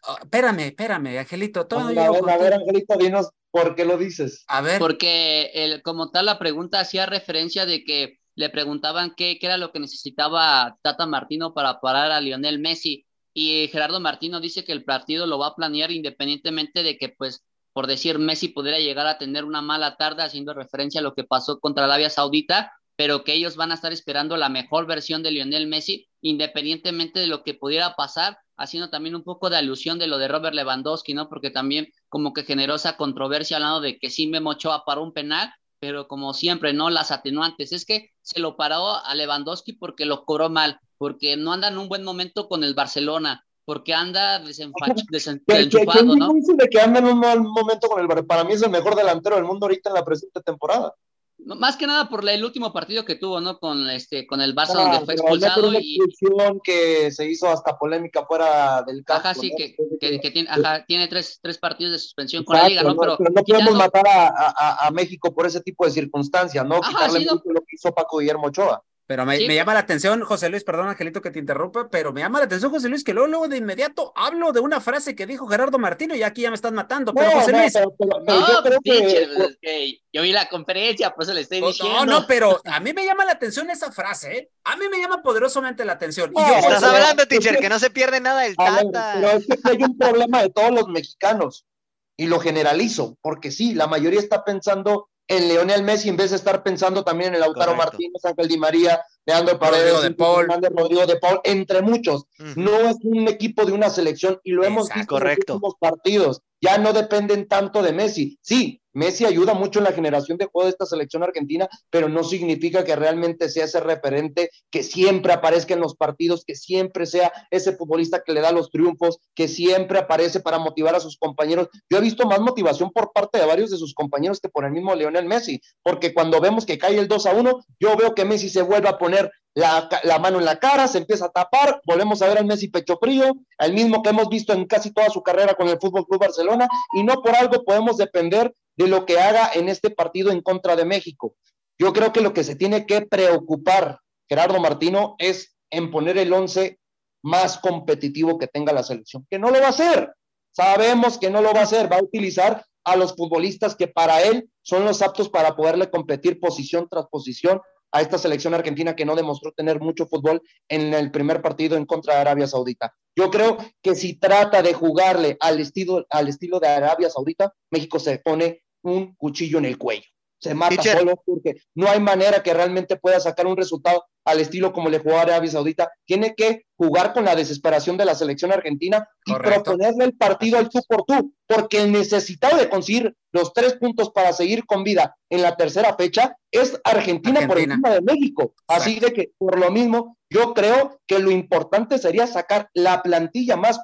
Oh, espérame, espérame, Angelito. Todo a, ver, a ver, Angelito, dinos por qué lo dices. A ver. Porque el, como tal la pregunta hacía referencia de que le preguntaban qué, qué era lo que necesitaba Tata Martino para parar a Lionel Messi. Y Gerardo Martino dice que el partido lo va a planear independientemente de que pues por decir Messi pudiera llegar a tener una mala tarde haciendo referencia a lo que pasó contra Arabia Saudita, pero que ellos van a estar esperando la mejor versión de Lionel Messi, independientemente de lo que pudiera pasar, haciendo también un poco de alusión de lo de Robert Lewandowski, ¿no? Porque también como que generó esa controversia hablando de que sí Memo Ochoa paró un penal, pero como siempre, ¿no? Las atenuantes. Es que se lo paró a Lewandowski porque lo cobró mal, porque no anda en un buen momento con el Barcelona, porque anda desenchufado, ¿no? de que anda en un mal momento con el Para mí es el mejor delantero del mundo ahorita en la presente temporada. más que nada por el último partido que tuvo, ¿no? Con este, con el Barça donde fue expulsado una y que se hizo hasta polémica fuera del campo. Ajá, sí, que, que, tiene, ajá, tiene tres, tres, partidos de suspensión con la liga, ¿no? Pero, no podemos matar a, a, México por ese tipo de circunstancias, ¿no? Quitarle lo que hizo Paco Guillermo Ochoa. Pero me, llama la atención, José Luis, perdón, Angelito, que te interrumpa, pero me llama la atención, José Luis, que luego, luego de inmediato hablo de una frase que dijo Gerardo Martino y aquí ya me están matando. Pero José Luis. yo creo que... Yo vi la conferencia, por eso le estoy pues, diciendo. No, no, pero a mí me llama la atención esa frase, ¿eh? A mí me llama poderosamente la atención. y yo, estás hablando, teacher, que no se pierde nada del Tata. Pero es que hay un problema de todos los mexicanos y lo generalizo, porque sí, la mayoría está pensando en Leonel Messi en vez de estar pensando también en el Lautaro Martínez, Ángel Di María, Leandro Paredes, Rodrigo de Paul. Rodrigo de Paul, entre muchos. No es un equipo de una selección y lo hemos Exacto. visto en los últimos partidos. Ya no dependen tanto de Messi. Sí, Messi ayuda mucho en la generación de juego de esta selección argentina, pero no significa que realmente sea ese referente que siempre aparezca en los partidos, que siempre sea ese futbolista que le da los triunfos, que siempre aparece para motivar a sus compañeros. Yo he visto más motivación por parte de varios de sus compañeros que por el mismo Lionel Messi, porque cuando vemos que cae el 2 a 1, yo veo que Messi se vuelve a poner la, ca- la mano en la cara, se empieza a tapar, volvemos a ver al Messi pecho frío, al mismo que hemos visto en casi toda su carrera con el Fútbol Club Barcelona, y no por algo podemos depender de lo que haga en este partido en contra de México. Yo creo que lo que se tiene que preocupar Gerardo Martino es en poner el 11 más competitivo que tenga la selección, que no lo va a hacer. Sabemos que no lo va a hacer, va a utilizar a los futbolistas que para él son los aptos para poderle competir posición tras posición a esta selección argentina que no demostró tener mucho fútbol en el primer partido en contra de Arabia Saudita. Yo creo que si trata de jugarle al estilo, al estilo de Arabia Saudita, México se pone un cuchillo en el cuello. Se mata Teacher. solo porque no hay manera que realmente pueda sacar un resultado al estilo como le jugó a Arabia Saudita. Tiene que jugar con la desesperación de la selección argentina y Correcto. proponerle el partido al tú por tú, porque el necesitado de conseguir los tres puntos para seguir con vida en la tercera fecha es Argentina, por Argentina. encima de México. Así de que, por lo mismo, yo creo que lo importante sería sacar la plantilla más,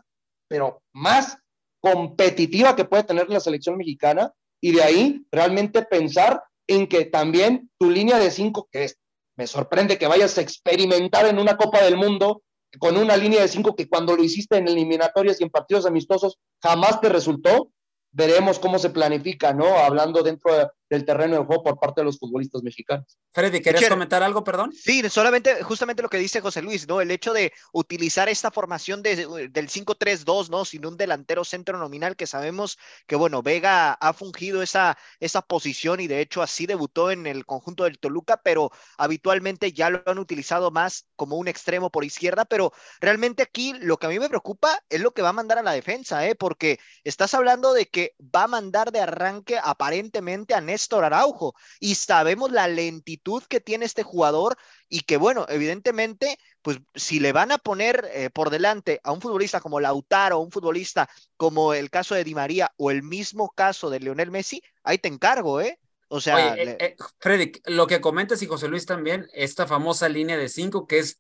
pero más competitiva que puede tener la selección mexicana y de ahí realmente pensar en que también tu línea de cinco, que es, me sorprende que vayas a experimentar en una Copa del Mundo con una línea de cinco que cuando lo hiciste en eliminatorias y en partidos amistosos jamás te resultó. Veremos cómo se planifica, ¿no? Hablando dentro de- del terreno de juego por parte de los futbolistas mexicanos. Freddy, ¿querías comentar algo, perdón? Sí, solamente, justamente lo que dice José Luis, ¿no? El hecho de utilizar esta formación de, del 5-3-2, ¿no? Sin un delantero centro nominal, que sabemos que, bueno, Vega ha fungido esa, esa posición y de hecho así debutó en el conjunto del Toluca, pero habitualmente ya lo han utilizado más como un extremo por izquierda, pero realmente aquí lo que a mí me preocupa es lo que va a mandar a la defensa, ¿eh? Porque estás hablando de que va a mandar de arranque aparentemente a Néstor Araujo y sabemos la lentitud que tiene este jugador y que bueno, evidentemente, pues si le van a poner eh, por delante a un futbolista como Lautaro, un futbolista como el caso de Di María o el mismo caso de Lionel Messi, ahí te encargo, ¿eh? O sea, Oye, le- eh, eh, Freddy, lo que comentas y José Luis también, esta famosa línea de cinco, que es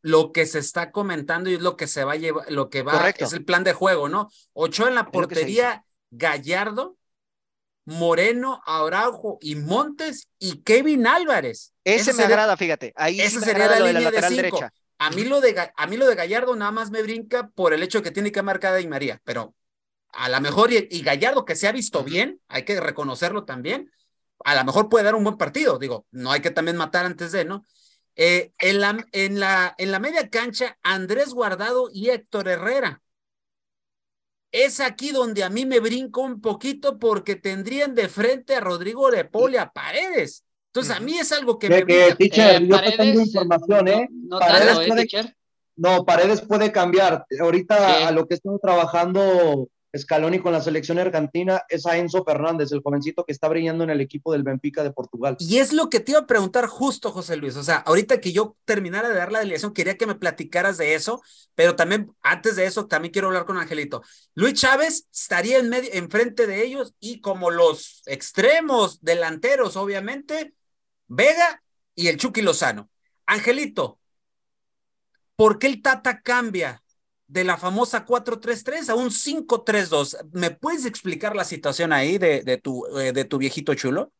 lo que se está comentando y es lo que se va a llevar, lo que va, Correcto. es el plan de juego, ¿no? Ochoa en la portería, Gallardo, Moreno, Araujo y Montes y Kevin Álvarez. ese Esa me sería- agrada, fíjate, ahí sí esa me sería la lo de la línea de cinco. derecha. A mí, lo de, a mí lo de Gallardo nada más me brinca por el hecho de que tiene que marcar a Di María, pero a lo mejor y, y Gallardo que se ha visto bien, hay que reconocerlo también, a lo mejor puede dar un buen partido, digo, no hay que también matar antes de, ¿no? Eh, en, la, en, la, en la media cancha, Andrés Guardado y Héctor Herrera. Es aquí donde a mí me brinco un poquito porque tendrían de frente a Rodrigo de y a Paredes. Entonces, a mí es algo que me Que, que, brinca. teacher, Eh, yo te tengo Paredes, información, ¿eh? No, no Paredes tanto, ¿eh, puede-? No, Paredes puede cambiar. Ahorita Sí. a lo que está trabajando Scaloni con la selección argentina es a Enzo Fernández, el jovencito que está brillando en el equipo del Benfica de Portugal. Y es lo que te iba a preguntar justo, José Luis. O sea, ahorita que yo terminara de dar la delegación, quería que me platicaras de eso, pero también antes de eso, también quiero hablar con Angelito. Luis Chávez estaría en medio, enfrente de ellos y como los extremos delanteros, obviamente, Vega y el Chucky Lozano. Angelito, ¿por qué el Tata cambia de la famosa 4-3-3 a un 5-3-2? ¿Me puedes explicar la situación ahí de, de tu, eh, de tu viejito chulo?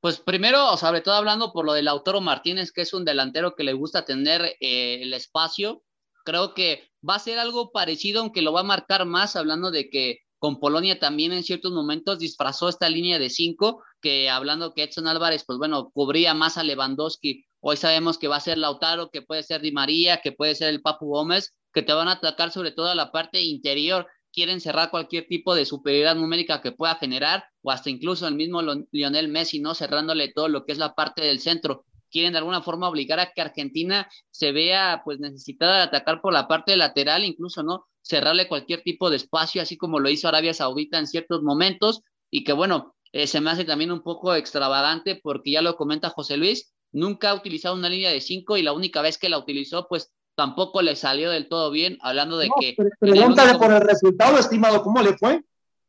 Pues primero, sobre todo hablando por lo del Lautaro Martínez, que es un delantero que le gusta tener eh, el espacio, creo que va a ser algo parecido, aunque lo va a marcar más, hablando de que con Polonia también en ciertos momentos disfrazó esta línea de cinco, que hablando que Edson Álvarez, pues bueno, cubría más a Lewandowski. Hoy sabemos que va a ser Lautaro, que puede ser Di María, que puede ser el Papu Gómez, que te van a atacar sobre todo a la parte interior. Quieren cerrar cualquier tipo de superioridad numérica que pueda generar, o hasta incluso el mismo Lionel Messi, ¿no? Cerrándole todo lo que es la parte del centro. Quieren de alguna forma obligar a que Argentina se vea pues necesitada de atacar por la parte lateral, incluso, ¿no? Cerrarle cualquier tipo de espacio, así como lo hizo Arabia Saudita en ciertos momentos, y que bueno, eh, se me hace también un poco extravagante porque ya lo comenta José Luis, nunca ha utilizado una línea de cinco y la única vez que la utilizó, pues tampoco le salió del todo bien, hablando de que... Pregúntale por el resultado, estimado, ¿cómo le fue?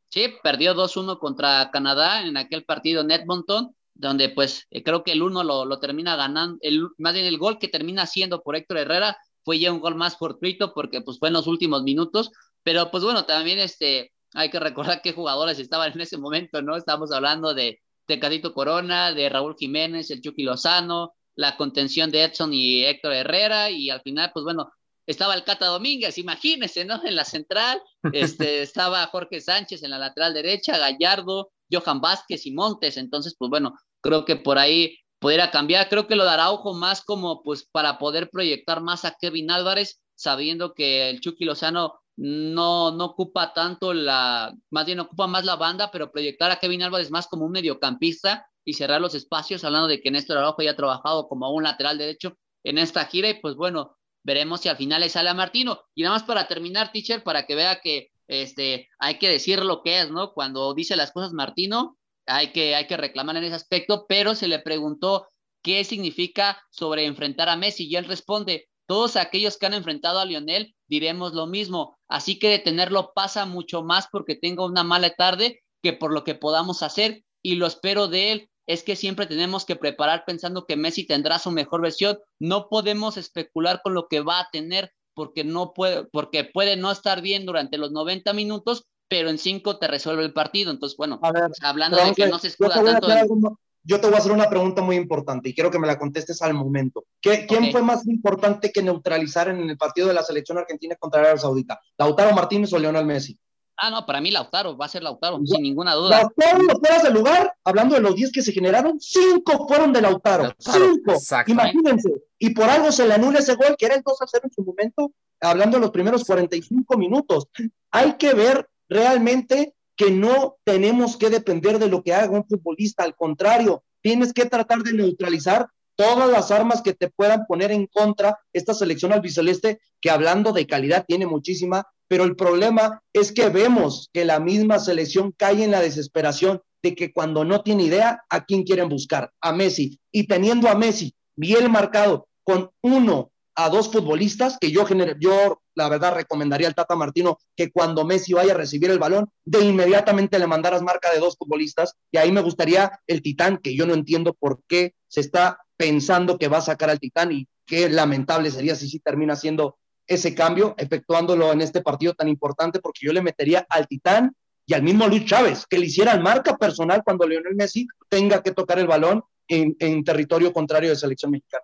Sí, perdió 2-1 contra Canadá en aquel partido en Edmonton, donde pues eh, creo que el uno lo, lo, termina ganando, el, más bien el gol que termina haciendo por Héctor Herrera fue ya un gol más fortuito porque pues fue en los últimos minutos, pero pues bueno, también este, hay que recordar qué jugadores estaban en ese momento, ¿no? Estamos hablando de Tecadito Corona, de Raúl Jiménez, el Chucky Lozano, la contención de Edson y Héctor Herrera, y al final, pues bueno, estaba el Cata Domínguez, imagínense, ¿no? En la central, este, estaba Jorge Sánchez en la lateral derecha, Gallardo, Johan Vázquez y Montes, entonces, pues bueno, creo que por ahí pudiera cambiar, creo que lo dará ojo más como pues para poder proyectar más a Kevin Álvarez, sabiendo que el Chucky Lozano no, no ocupa tanto la, más bien ocupa más la banda, pero proyectar a Kevin Álvarez más como un mediocampista y cerrar los espacios, hablando de que Néstor Araujo ya ha trabajado como un lateral derecho en esta gira y pues bueno, veremos si al final le sale a Martino. Y nada más para terminar, teacher, para que vea que este, hay que decir lo que es, ¿no? Cuando dice las cosas Martino, hay que, hay que reclamar en ese aspecto, pero se le preguntó qué significa sobre enfrentar a Messi y él responde, todos aquellos que han enfrentado a Lionel diremos lo mismo, así que detenerlo pasa mucho más porque tengo una mala tarde que por lo que podamos hacer y lo espero de él es que siempre tenemos que preparar pensando que Messi tendrá su mejor versión, no podemos especular con lo que va a tener porque no puede porque puede no estar bien durante los 90 minutos, pero en cinco te resuelve el partido. Entonces, bueno, hablando de que no se escuda tanto yo te voy a hacer una pregunta muy importante y quiero que me la contestes al momento. ¿Quién fue más importante que neutralizar en el partido de la selección argentina contra Arabia Saudita? ¿Lautaro Martínez o Leonel Messi? Ah, no, para mí Lautaro, va a ser Lautaro, sin ninguna duda. Lautaro, los fueras del lugar, hablando de los 10 que se generaron, 5 fueron de Lautaro. 5. Imagínense. Y por algo se le anula ese gol, que era el 2 a 0 en su momento, hablando de los primeros 45 minutos. Hay que ver realmente que no tenemos que depender de lo que haga un futbolista, al contrario, tienes que tratar de neutralizar todas las armas que te puedan poner en contra esta selección albiceleste, que hablando de calidad tiene muchísima, pero el problema es que vemos que la misma selección cae en la desesperación de que cuando no tiene idea, ¿a quién quieren buscar? A Messi. Y teniendo a Messi bien marcado con uno a dos futbolistas que yo, yo la verdad recomendaría al Tata Martino que cuando Messi vaya a recibir el balón, de inmediatamente le mandaras marca de dos futbolistas y ahí me gustaría el Titán, que yo no entiendo por qué se está pensando que va a sacar al Titán y qué lamentable sería si sí termina haciendo ese cambio, efectuándolo en este partido tan importante, porque yo le metería al Titán y al mismo Luis Chávez, que le hicieran marca personal cuando Lionel Messi tenga que tocar el balón en, en territorio contrario de selección mexicana.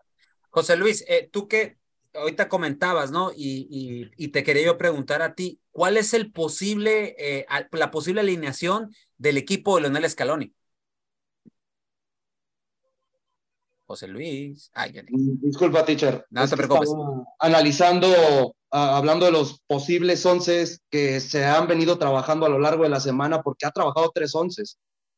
José Luis, eh, tú que ahorita comentabas, ¿no? Y, y, te quería yo preguntar a ti, ¿cuál es el posible, eh, la posible alineación del equipo de Leonel Scaloni? José Luis. Ay, mm, Disculpa, teacher. No te preocupes. Analizando, hablando de los posibles once que se han venido trabajando a lo largo de la semana, porque ha trabajado tres once.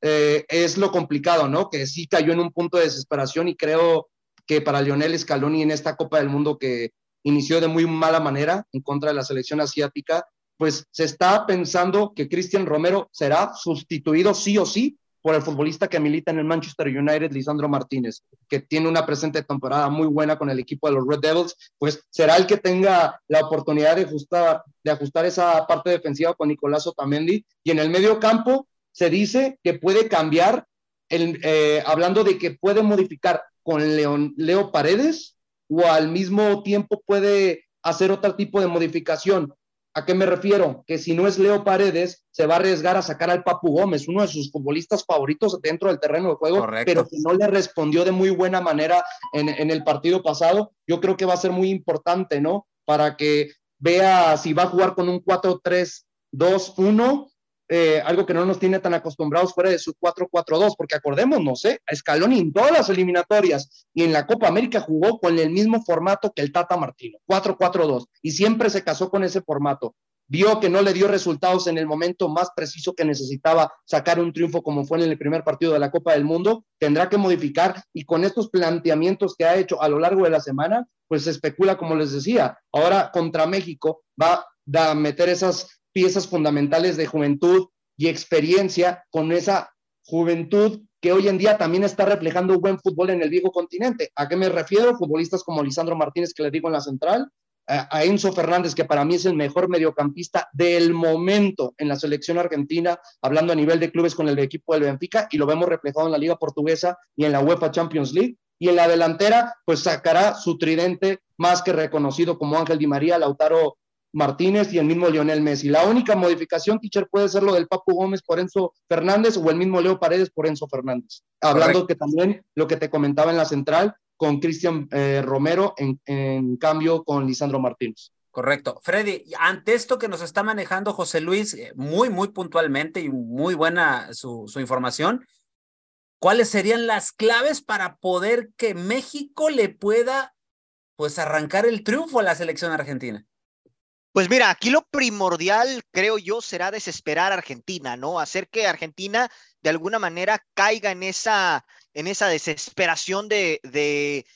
Eh, es lo complicado, ¿no? Que sí cayó en un punto de desesperación y creo que para Lionel Scaloni en esta Copa del Mundo que inició de muy mala manera en contra de la selección asiática, pues se está pensando que Cristian Romero será sustituido sí o sí por el futbolista que milita en el Manchester United, Lisandro Martínez, que tiene una presente temporada muy buena con el equipo de los Red Devils, pues será el que tenga la oportunidad de ajustar, esa parte defensiva con Nicolás Otamendi. Y en el medio campo se dice que puede cambiar, eh, hablando de que puede modificar con León, Leo Paredes o al mismo tiempo puede hacer otro tipo de modificación. ¿A qué me refiero? Que si no es Leo Paredes, se va a arriesgar a sacar al Papu Gómez, uno de sus futbolistas favoritos dentro del terreno de juego, pero que no le respondió de muy buena manera en, en, el partido pasado. Yo creo que va a ser muy importante, ¿no? Para que vea si va a jugar con un 4-3-2-1 eh, algo que no nos tiene tan acostumbrados fuera de su 4-4-2, porque acordémonos, ¿eh? Scaloni en todas las eliminatorias y en la Copa América jugó con el mismo formato que el Tata Martino, 4-4-2, y siempre se casó con ese formato. Vio que no le dio resultados en el momento más preciso que necesitaba sacar un triunfo como fue en el primer partido de la Copa del Mundo, tendrá que modificar y con estos planteamientos que ha hecho a lo largo de la semana, pues se especula, como les decía, ahora contra México va a meter esas piezas fundamentales de juventud y experiencia con esa juventud que hoy en día también está reflejando buen fútbol en el viejo continente. ¿A qué me refiero? Futbolistas como Lisandro Martínez, que le digo en la central, a Enzo Fernández, que para mí es el mejor mediocampista del momento en la selección argentina, hablando a nivel de clubes con el equipo del Benfica, y lo vemos reflejado en la Liga Portuguesa y en la UEFA Champions League. Y en la delantera, pues sacará su tridente más que reconocido como Ángel Di María, Lautaro Martínez y el mismo Lionel Messi. La única modificación, teacher, puede ser lo del Papu Gómez por Enzo Fernández o el mismo Leo Paredes por Enzo Fernández. Hablando que también lo que te comentaba en la central con Cristian eh, Romero, en, cambio con Lisandro Martínez. Correcto. Freddy, ante esto que nos está manejando José Luis eh, muy, muy puntualmente y muy buena su, su información, ¿cuáles serían las claves para poder que México le pueda pues arrancar el triunfo a la selección argentina? Pues mira, aquí lo primordial, creo yo, será desesperar a Argentina, ¿no? Hacer que Argentina de alguna manera caiga en esa, en esa desesperación de, de,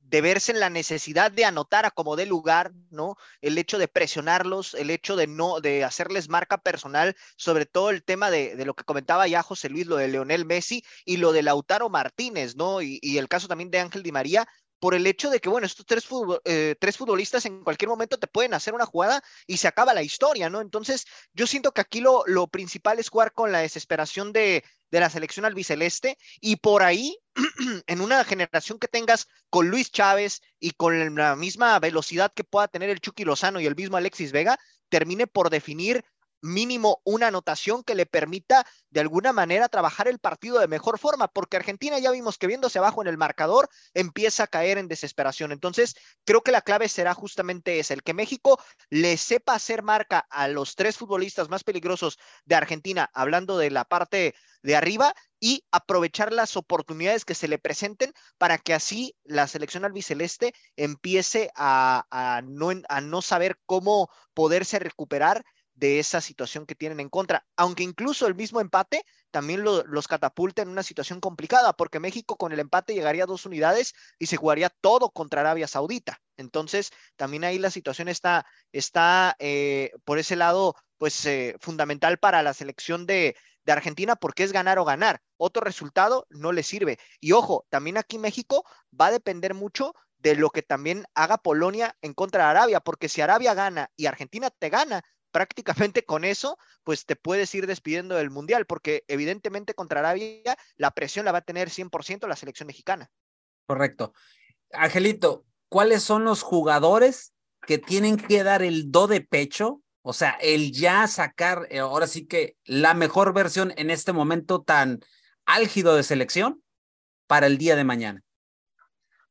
de, verse en la necesidad de anotar a como dé lugar, ¿no? El hecho de presionarlos, el hecho de no, de hacerles marca personal, sobre todo el tema de, de lo que comentaba ya José Luis, lo de Leonel Messi y lo de Lautaro Martínez, ¿no? Y, y el caso también de Ángel Di María, por el hecho de que, bueno, estos tres, eh, tres, futbolistas en cualquier momento te pueden hacer una jugada y se acaba la historia, ¿no? Entonces, yo siento que aquí lo, lo principal es jugar con la desesperación de, de la selección albiceleste y por ahí, en una generación que tengas con Luis Chávez y con la misma velocidad que pueda tener el Chucky Lozano y el mismo Alexis Vega, termine por definir mínimo una anotación que le permita de alguna manera trabajar el partido de mejor forma, porque Argentina ya vimos que viéndose abajo en el marcador empieza a caer en desesperación. Entonces, creo que la clave será justamente esa, el que México le sepa hacer marca a los tres futbolistas más peligrosos de Argentina, hablando de la parte de arriba y aprovechar las oportunidades que se le presenten para que así la selección albiceleste empiece a, a, no, a no saber cómo poderse recuperar de esa situación que tienen en contra, aunque incluso el mismo empate también los catapulta en una situación complicada, porque México con el empate llegaría a dos unidades y se jugaría todo contra Arabia Saudita. Entonces, también ahí la situación está, está eh, por ese lado, pues eh, fundamental para la selección de, de Argentina, porque es ganar o ganar. Otro resultado no le sirve. Y ojo, también aquí México va a depender mucho de lo que también haga Polonia en contra de Arabia, porque si Arabia gana y Argentina te gana, prácticamente con eso, pues te puedes ir despidiendo del Mundial, porque evidentemente contra Arabia la presión la va a tener 100% la selección mexicana. Correcto. Angelito, ¿cuáles son los jugadores que tienen que dar el do de pecho? O sea, el ya sacar, eh, ahora sí que la mejor versión en este momento tan álgido de selección para el día de mañana.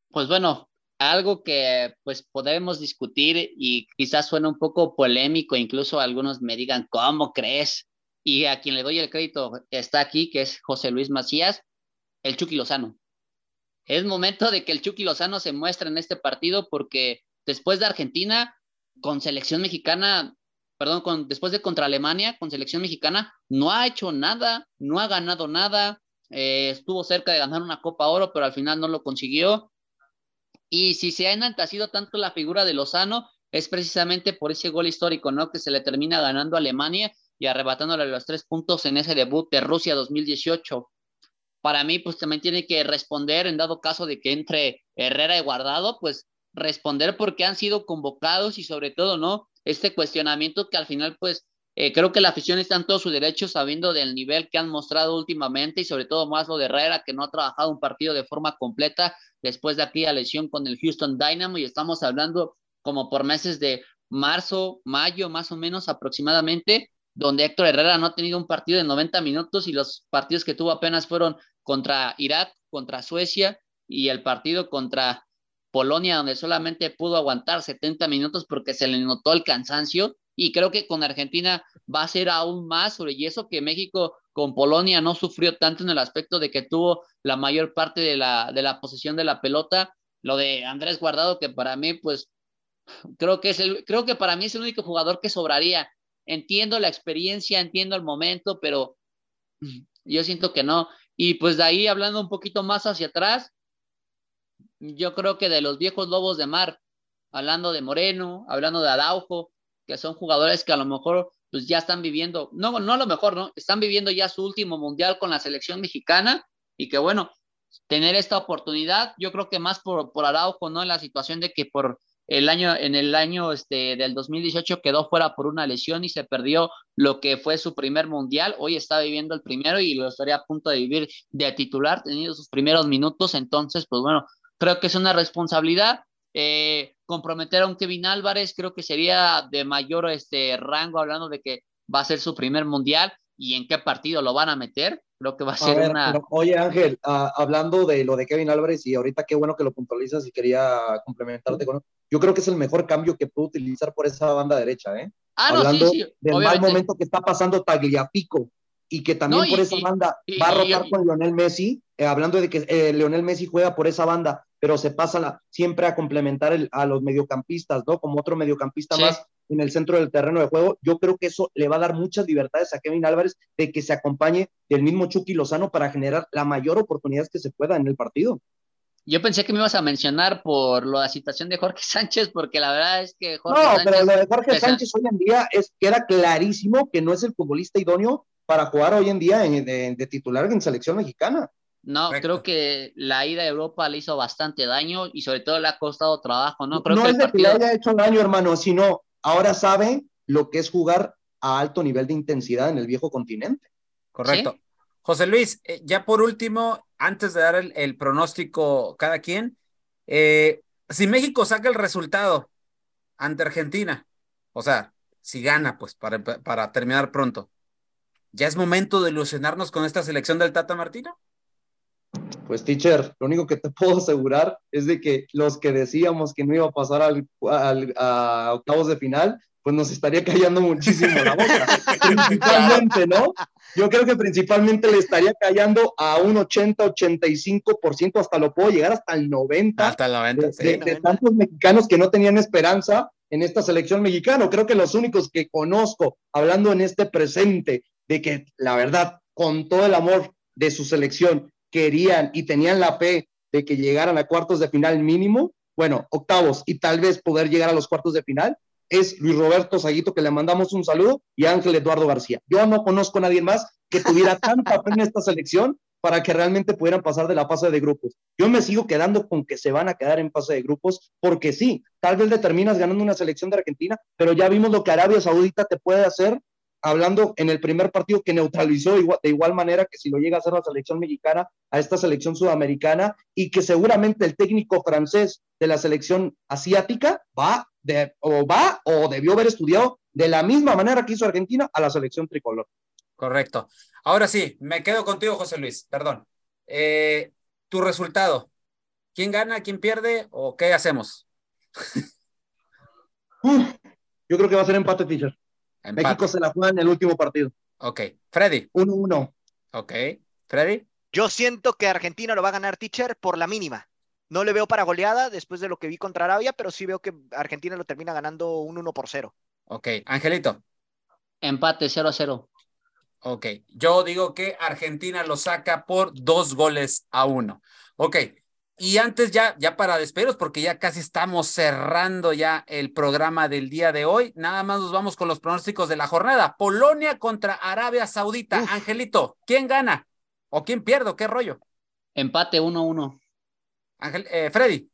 Pues bueno, algo que pues podemos discutir y quizás suena un poco polémico, incluso algunos me digan, ¿cómo crees? Y a quien le doy el crédito está aquí, que es José Luis Macías, el Chucky Lozano. Es momento de que el Chucky Lozano se muestre en este partido porque después de Argentina, con selección mexicana, perdón, con, después de contra Alemania, con selección mexicana, no ha hecho nada, no ha ganado nada, eh, estuvo cerca de ganar una Copa Oro, pero al final no lo consiguió. Y si se ha enaltecido tanto la figura de Lozano, es precisamente por ese gol histórico, ¿no? Que se le termina ganando a Alemania y arrebatándole los tres puntos en ese debut de Rusia 2018. Para mí, pues también tiene que responder, en dado caso de que entre Herrera y Guardado, pues responder porque han sido convocados y sobre todo, ¿no? Este cuestionamiento que al final, pues, eh, creo que la afición está en todo su derecho sabiendo del nivel que han mostrado últimamente y sobre todo más lo de Herrera, que no ha trabajado un partido de forma completa, después de aquella lesión con el Houston Dynamo y estamos hablando como por meses de marzo, mayo más o menos aproximadamente, donde Héctor Herrera no ha tenido un partido de 90 minutos y los partidos que tuvo apenas fueron contra Irak, contra Suecia y el partido contra Polonia, donde solamente pudo aguantar 70 minutos porque se le notó el cansancio. Y creo que con Argentina va a ser aún más sobre eso que México con Polonia no sufrió tanto en el aspecto de que tuvo la mayor parte de la, de la posesión de la pelota. Lo de Andrés Guardado, que para mí, pues, creo que es el, creo que para mí es el único jugador que sobraría. Entiendo la experiencia, entiendo el momento, pero yo siento que no. Y pues de ahí, hablando un poquito más hacia atrás, yo creo que de los viejos lobos de mar, hablando de Moreno, hablando de Araujo, que son jugadores que a lo mejor pues ya están viviendo, no, no a lo mejor, ¿no? Están viviendo ya su último mundial con la selección mexicana y que bueno, tener esta oportunidad, yo creo que más por, por Araujo, ¿no? En la situación de que por el año, en el año este, del 2018 quedó fuera por una lesión y se perdió lo que fue su primer mundial. Hoy está viviendo el primero y lo estaría a punto de vivir de titular, teniendo sus primeros minutos. Entonces, pues bueno, creo que es una responsabilidad. Eh, comprometer a un Kevin Álvarez creo que sería de mayor este, rango, hablando de que va a ser su primer mundial y en qué partido lo van a meter. Creo que va a ser una. oye, Ángel, ah, hablando de lo de Kevin Álvarez, y ahorita qué bueno que lo puntualizas y quería complementarte con. Yo creo que es el mejor cambio que puedo utilizar por esa banda derecha, ¿eh? Ah, hablando sí, del mal momento que está pasando Tagliapico y que también por esa banda va a rotar con Lionel Messi, eh, hablando de que eh, Lionel Messi juega por esa banda, pero se pasa la, siempre a complementar a los mediocampistas, ¿no? Como otro mediocampista más en el centro del terreno de juego. Yo creo que eso le va a dar muchas libertades a Kevin Álvarez de que se acompañe del mismo Chucky Lozano para generar la mayor oportunidad que se pueda en el partido. Yo pensé que me ibas a mencionar por la situación de Jorge Sánchez, porque la verdad es que Jorge no, Sánchez. No, pero lo de Jorge Sánchez hoy en día es que era clarísimo que no es el futbolista idóneo para jugar hoy en día en, de, titular en selección mexicana. No, creo que la ida a Europa le hizo bastante daño y sobre todo le ha costado trabajo, ¿no? Creo no que es de que le haya hecho daño, hermano, sino ahora sabe lo que es jugar a alto nivel de intensidad en el viejo continente. Correcto. José Luis, eh, ya por último, antes de dar el, pronóstico cada quien, eh, si México saca el resultado ante Argentina, o sea, si gana, pues para, para terminar pronto, ¿ya es momento de ilusionarnos con esta selección del Tata Martino? Pues, teacher, lo único que te puedo asegurar es de que los que decíamos que no iba a pasar al, a octavos de final, pues nos estaría callando muchísimo la boca. principalmente, ¿no? Yo creo que principalmente le estaría callando a un 80, 85%, hasta lo puedo llegar hasta el 90%. Hasta el 90%. De, sí, de, tantos mexicanos que no tenían esperanza en esta selección mexicana. Creo que los únicos que conozco, hablando en este presente, de que la verdad, con todo el amor de su selección, querían y tenían la fe de que llegaran a cuartos de final mínimo, bueno, octavos y tal vez poder llegar a los cuartos de final, es Luis Roberto Saguito, que le mandamos un saludo, y Ángel Eduardo García. Yo no conozco a nadie más que tuviera tanta fe en esta selección para que realmente pudieran pasar de la fase de grupos. Yo me sigo quedando con que se van a quedar en fase de grupos, porque sí, tal vez le terminas ganando una selección de Argentina, pero ya vimos lo que Arabia Saudita te puede hacer hablando en el primer partido que neutralizó de igual manera que si lo llega a hacer la selección mexicana a esta selección sudamericana y que seguramente el técnico francés de la selección asiática va de, o va o debió haber estudiado de la misma manera que hizo Argentina a la selección tricolor. Correcto. Ahora sí, me quedo contigo, José Luis, perdón. Eh, tu resultado, ¿quién gana, quién pierde o qué hacemos? yo creo que va a ser empate, Fischer. México se la juega en el último partido. Ok. Freddy. 1-1. Ok. Freddy. Yo siento que Argentina lo va a ganar, teacher, por la mínima. No le veo para goleada después de lo que vi contra Arabia, pero sí veo que Argentina lo termina ganando un 1 por 0. Ok. Angelito. Empate 0 a 0. Ok. Yo digo que Argentina lo saca por dos goles a uno. Ok. Y antes ya, ya para despedirnos, porque ya casi estamos cerrando ya el programa del día de hoy, nada más nos vamos con los pronósticos de la jornada. Polonia contra Arabia Saudita. Angelito, ¿quién gana? ¿O quién pierde? ¿Qué rollo? Empate 1-1. Ángel, eh, Freddy.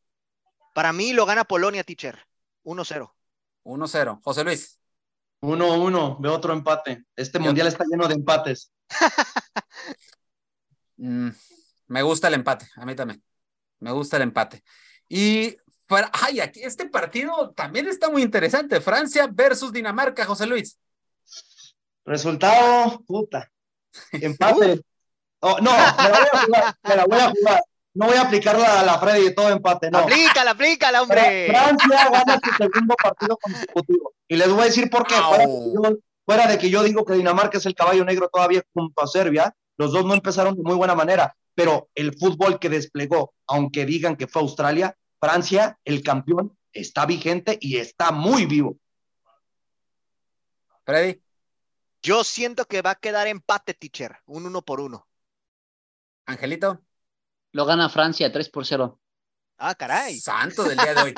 Para mí lo gana Polonia, teacher. 1-0. 1-0. José Luis. 1-1. Veo otro empate. Este mundial está lleno de empates. Mm, me gusta el empate, a mí también. Me gusta el empate. Y, para, ay, aquí este partido también está muy interesante. Francia versus Dinamarca, José Luis. Resultado, puta. Empate. Oh, no, me la voy a jugar, me la voy a jugar. No voy a aplicar la, la Freddy de todo empate, no. Aplícala, aplícala, hombre. Francia gana su segundo partido consecutivo. Y les voy a decir por qué. Fuera de, yo, fuera de, que yo, digo que Dinamarca es el caballo negro todavía junto a Serbia, los dos no empezaron de muy buena manera pero el fútbol que desplegó, aunque digan que fue Australia, Francia, el campeón, está vigente y está muy vivo. Freddy. Yo siento que va a quedar empate, teacher, un uno por uno. Angelito. Lo gana Francia 3 por 0. Ah, caray. Santo del día de hoy.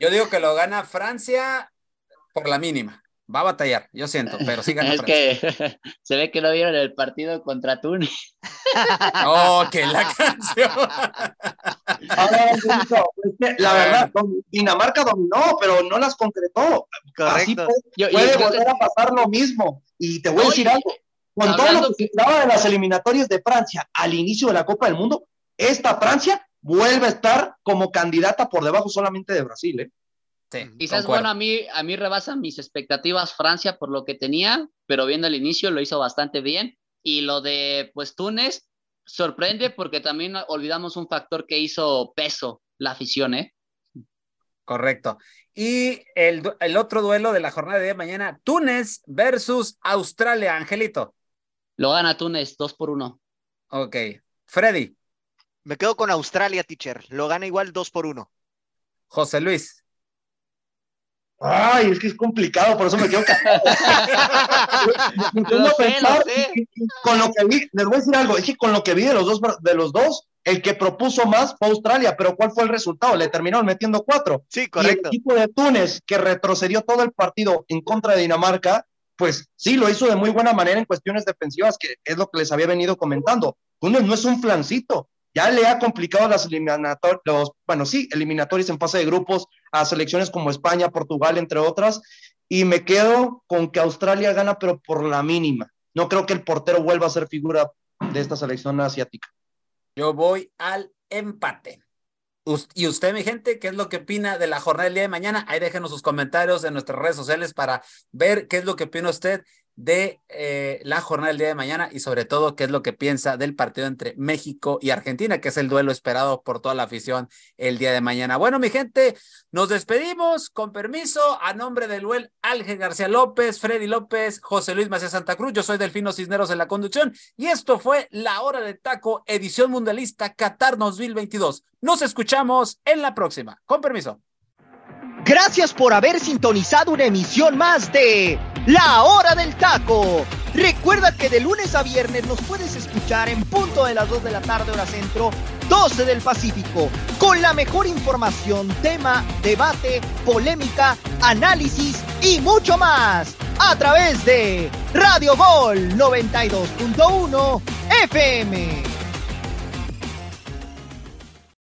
Yo digo que lo gana Francia por la mínima. Va a batallar, yo siento, pero sí gana Es que se ve que no vieron el partido contra Túnez. Oh, que la canción. Ahora, es que, la verdad, Dinamarca dominó, pero no las concretó. Así Correcto. puede, Yo- yo puede creo volver a pasar lo mismo. Y te voy a decir algo. Con todo lo que se esperaba de las eliminatorias de Francia al inicio de la Copa del Mundo, esta Francia vuelve a estar como candidata por debajo solamente de Brasil. ¿eh? Sí, Quizás, concuerdo. bueno, a mí, a mí rebasan mis expectativas Francia por lo que tenía, pero viendo el inicio lo hizo bastante bien. Y lo de, pues, Túnez sorprende porque también olvidamos un factor que hizo peso, la afición, ¿eh? Correcto. Y el, el otro duelo de la jornada de mañana, Túnez versus Australia, Angelito. Lo gana Túnez 2 por 1. Ok. Freddy, Me quedo con Australia, teacher. Lo gana igual 2 por 1. José Luis. Ay, es que es complicado, por eso me quedo callado. Lo sé, lo sé. con lo que vi, les voy a decir algo, es que con lo que vi de los dos, de los dos, el que propuso más fue Australia, pero ¿cuál fue el resultado? Le terminaron metiendo cuatro. Sí, Y el correcto. equipo de Túnez, que retrocedió todo el partido en contra de Dinamarca, pues sí, lo hizo de muy buena manera en cuestiones defensivas, que es lo que les había venido comentando. Túnez no es un flancito, ya le ha complicado las eliminatorias, bueno, sí, eliminatorias en fase de grupos a selecciones como España, Portugal, entre otras, y me quedo con que Australia gana, pero por la mínima. No creo que el portero vuelva a ser figura de esta selección asiática. Yo voy al empate. Y usted, mi gente, ¿qué es lo que opina de la jornada del día de mañana? Ahí déjenos sus comentarios en nuestras redes sociales para ver qué es lo que opina usted de eh, la jornada del día de mañana y sobre todo qué es lo que piensa del partido entre México y Argentina, que es el duelo esperado por toda la afición el día de mañana. Bueno, mi gente, nos despedimos con permiso a nombre de Luel Ángel García López, Freddy López, José Luis Macías Santa Cruz. Yo soy Delfino Cisneros en la conducción y esto fue La Hora del Taco, edición mundialista Qatar 2022. Nos escuchamos en la próxima. Con permiso. Gracias por haber sintonizado una emisión más de La Hora del Taco. Recuerda que de lunes a viernes nos puedes escuchar en punto de las 2 de la tarde hora centro, 12 del Pacífico, con la mejor información, tema, debate, polémica, análisis y mucho más a través de Radio Gol 92.1 FM.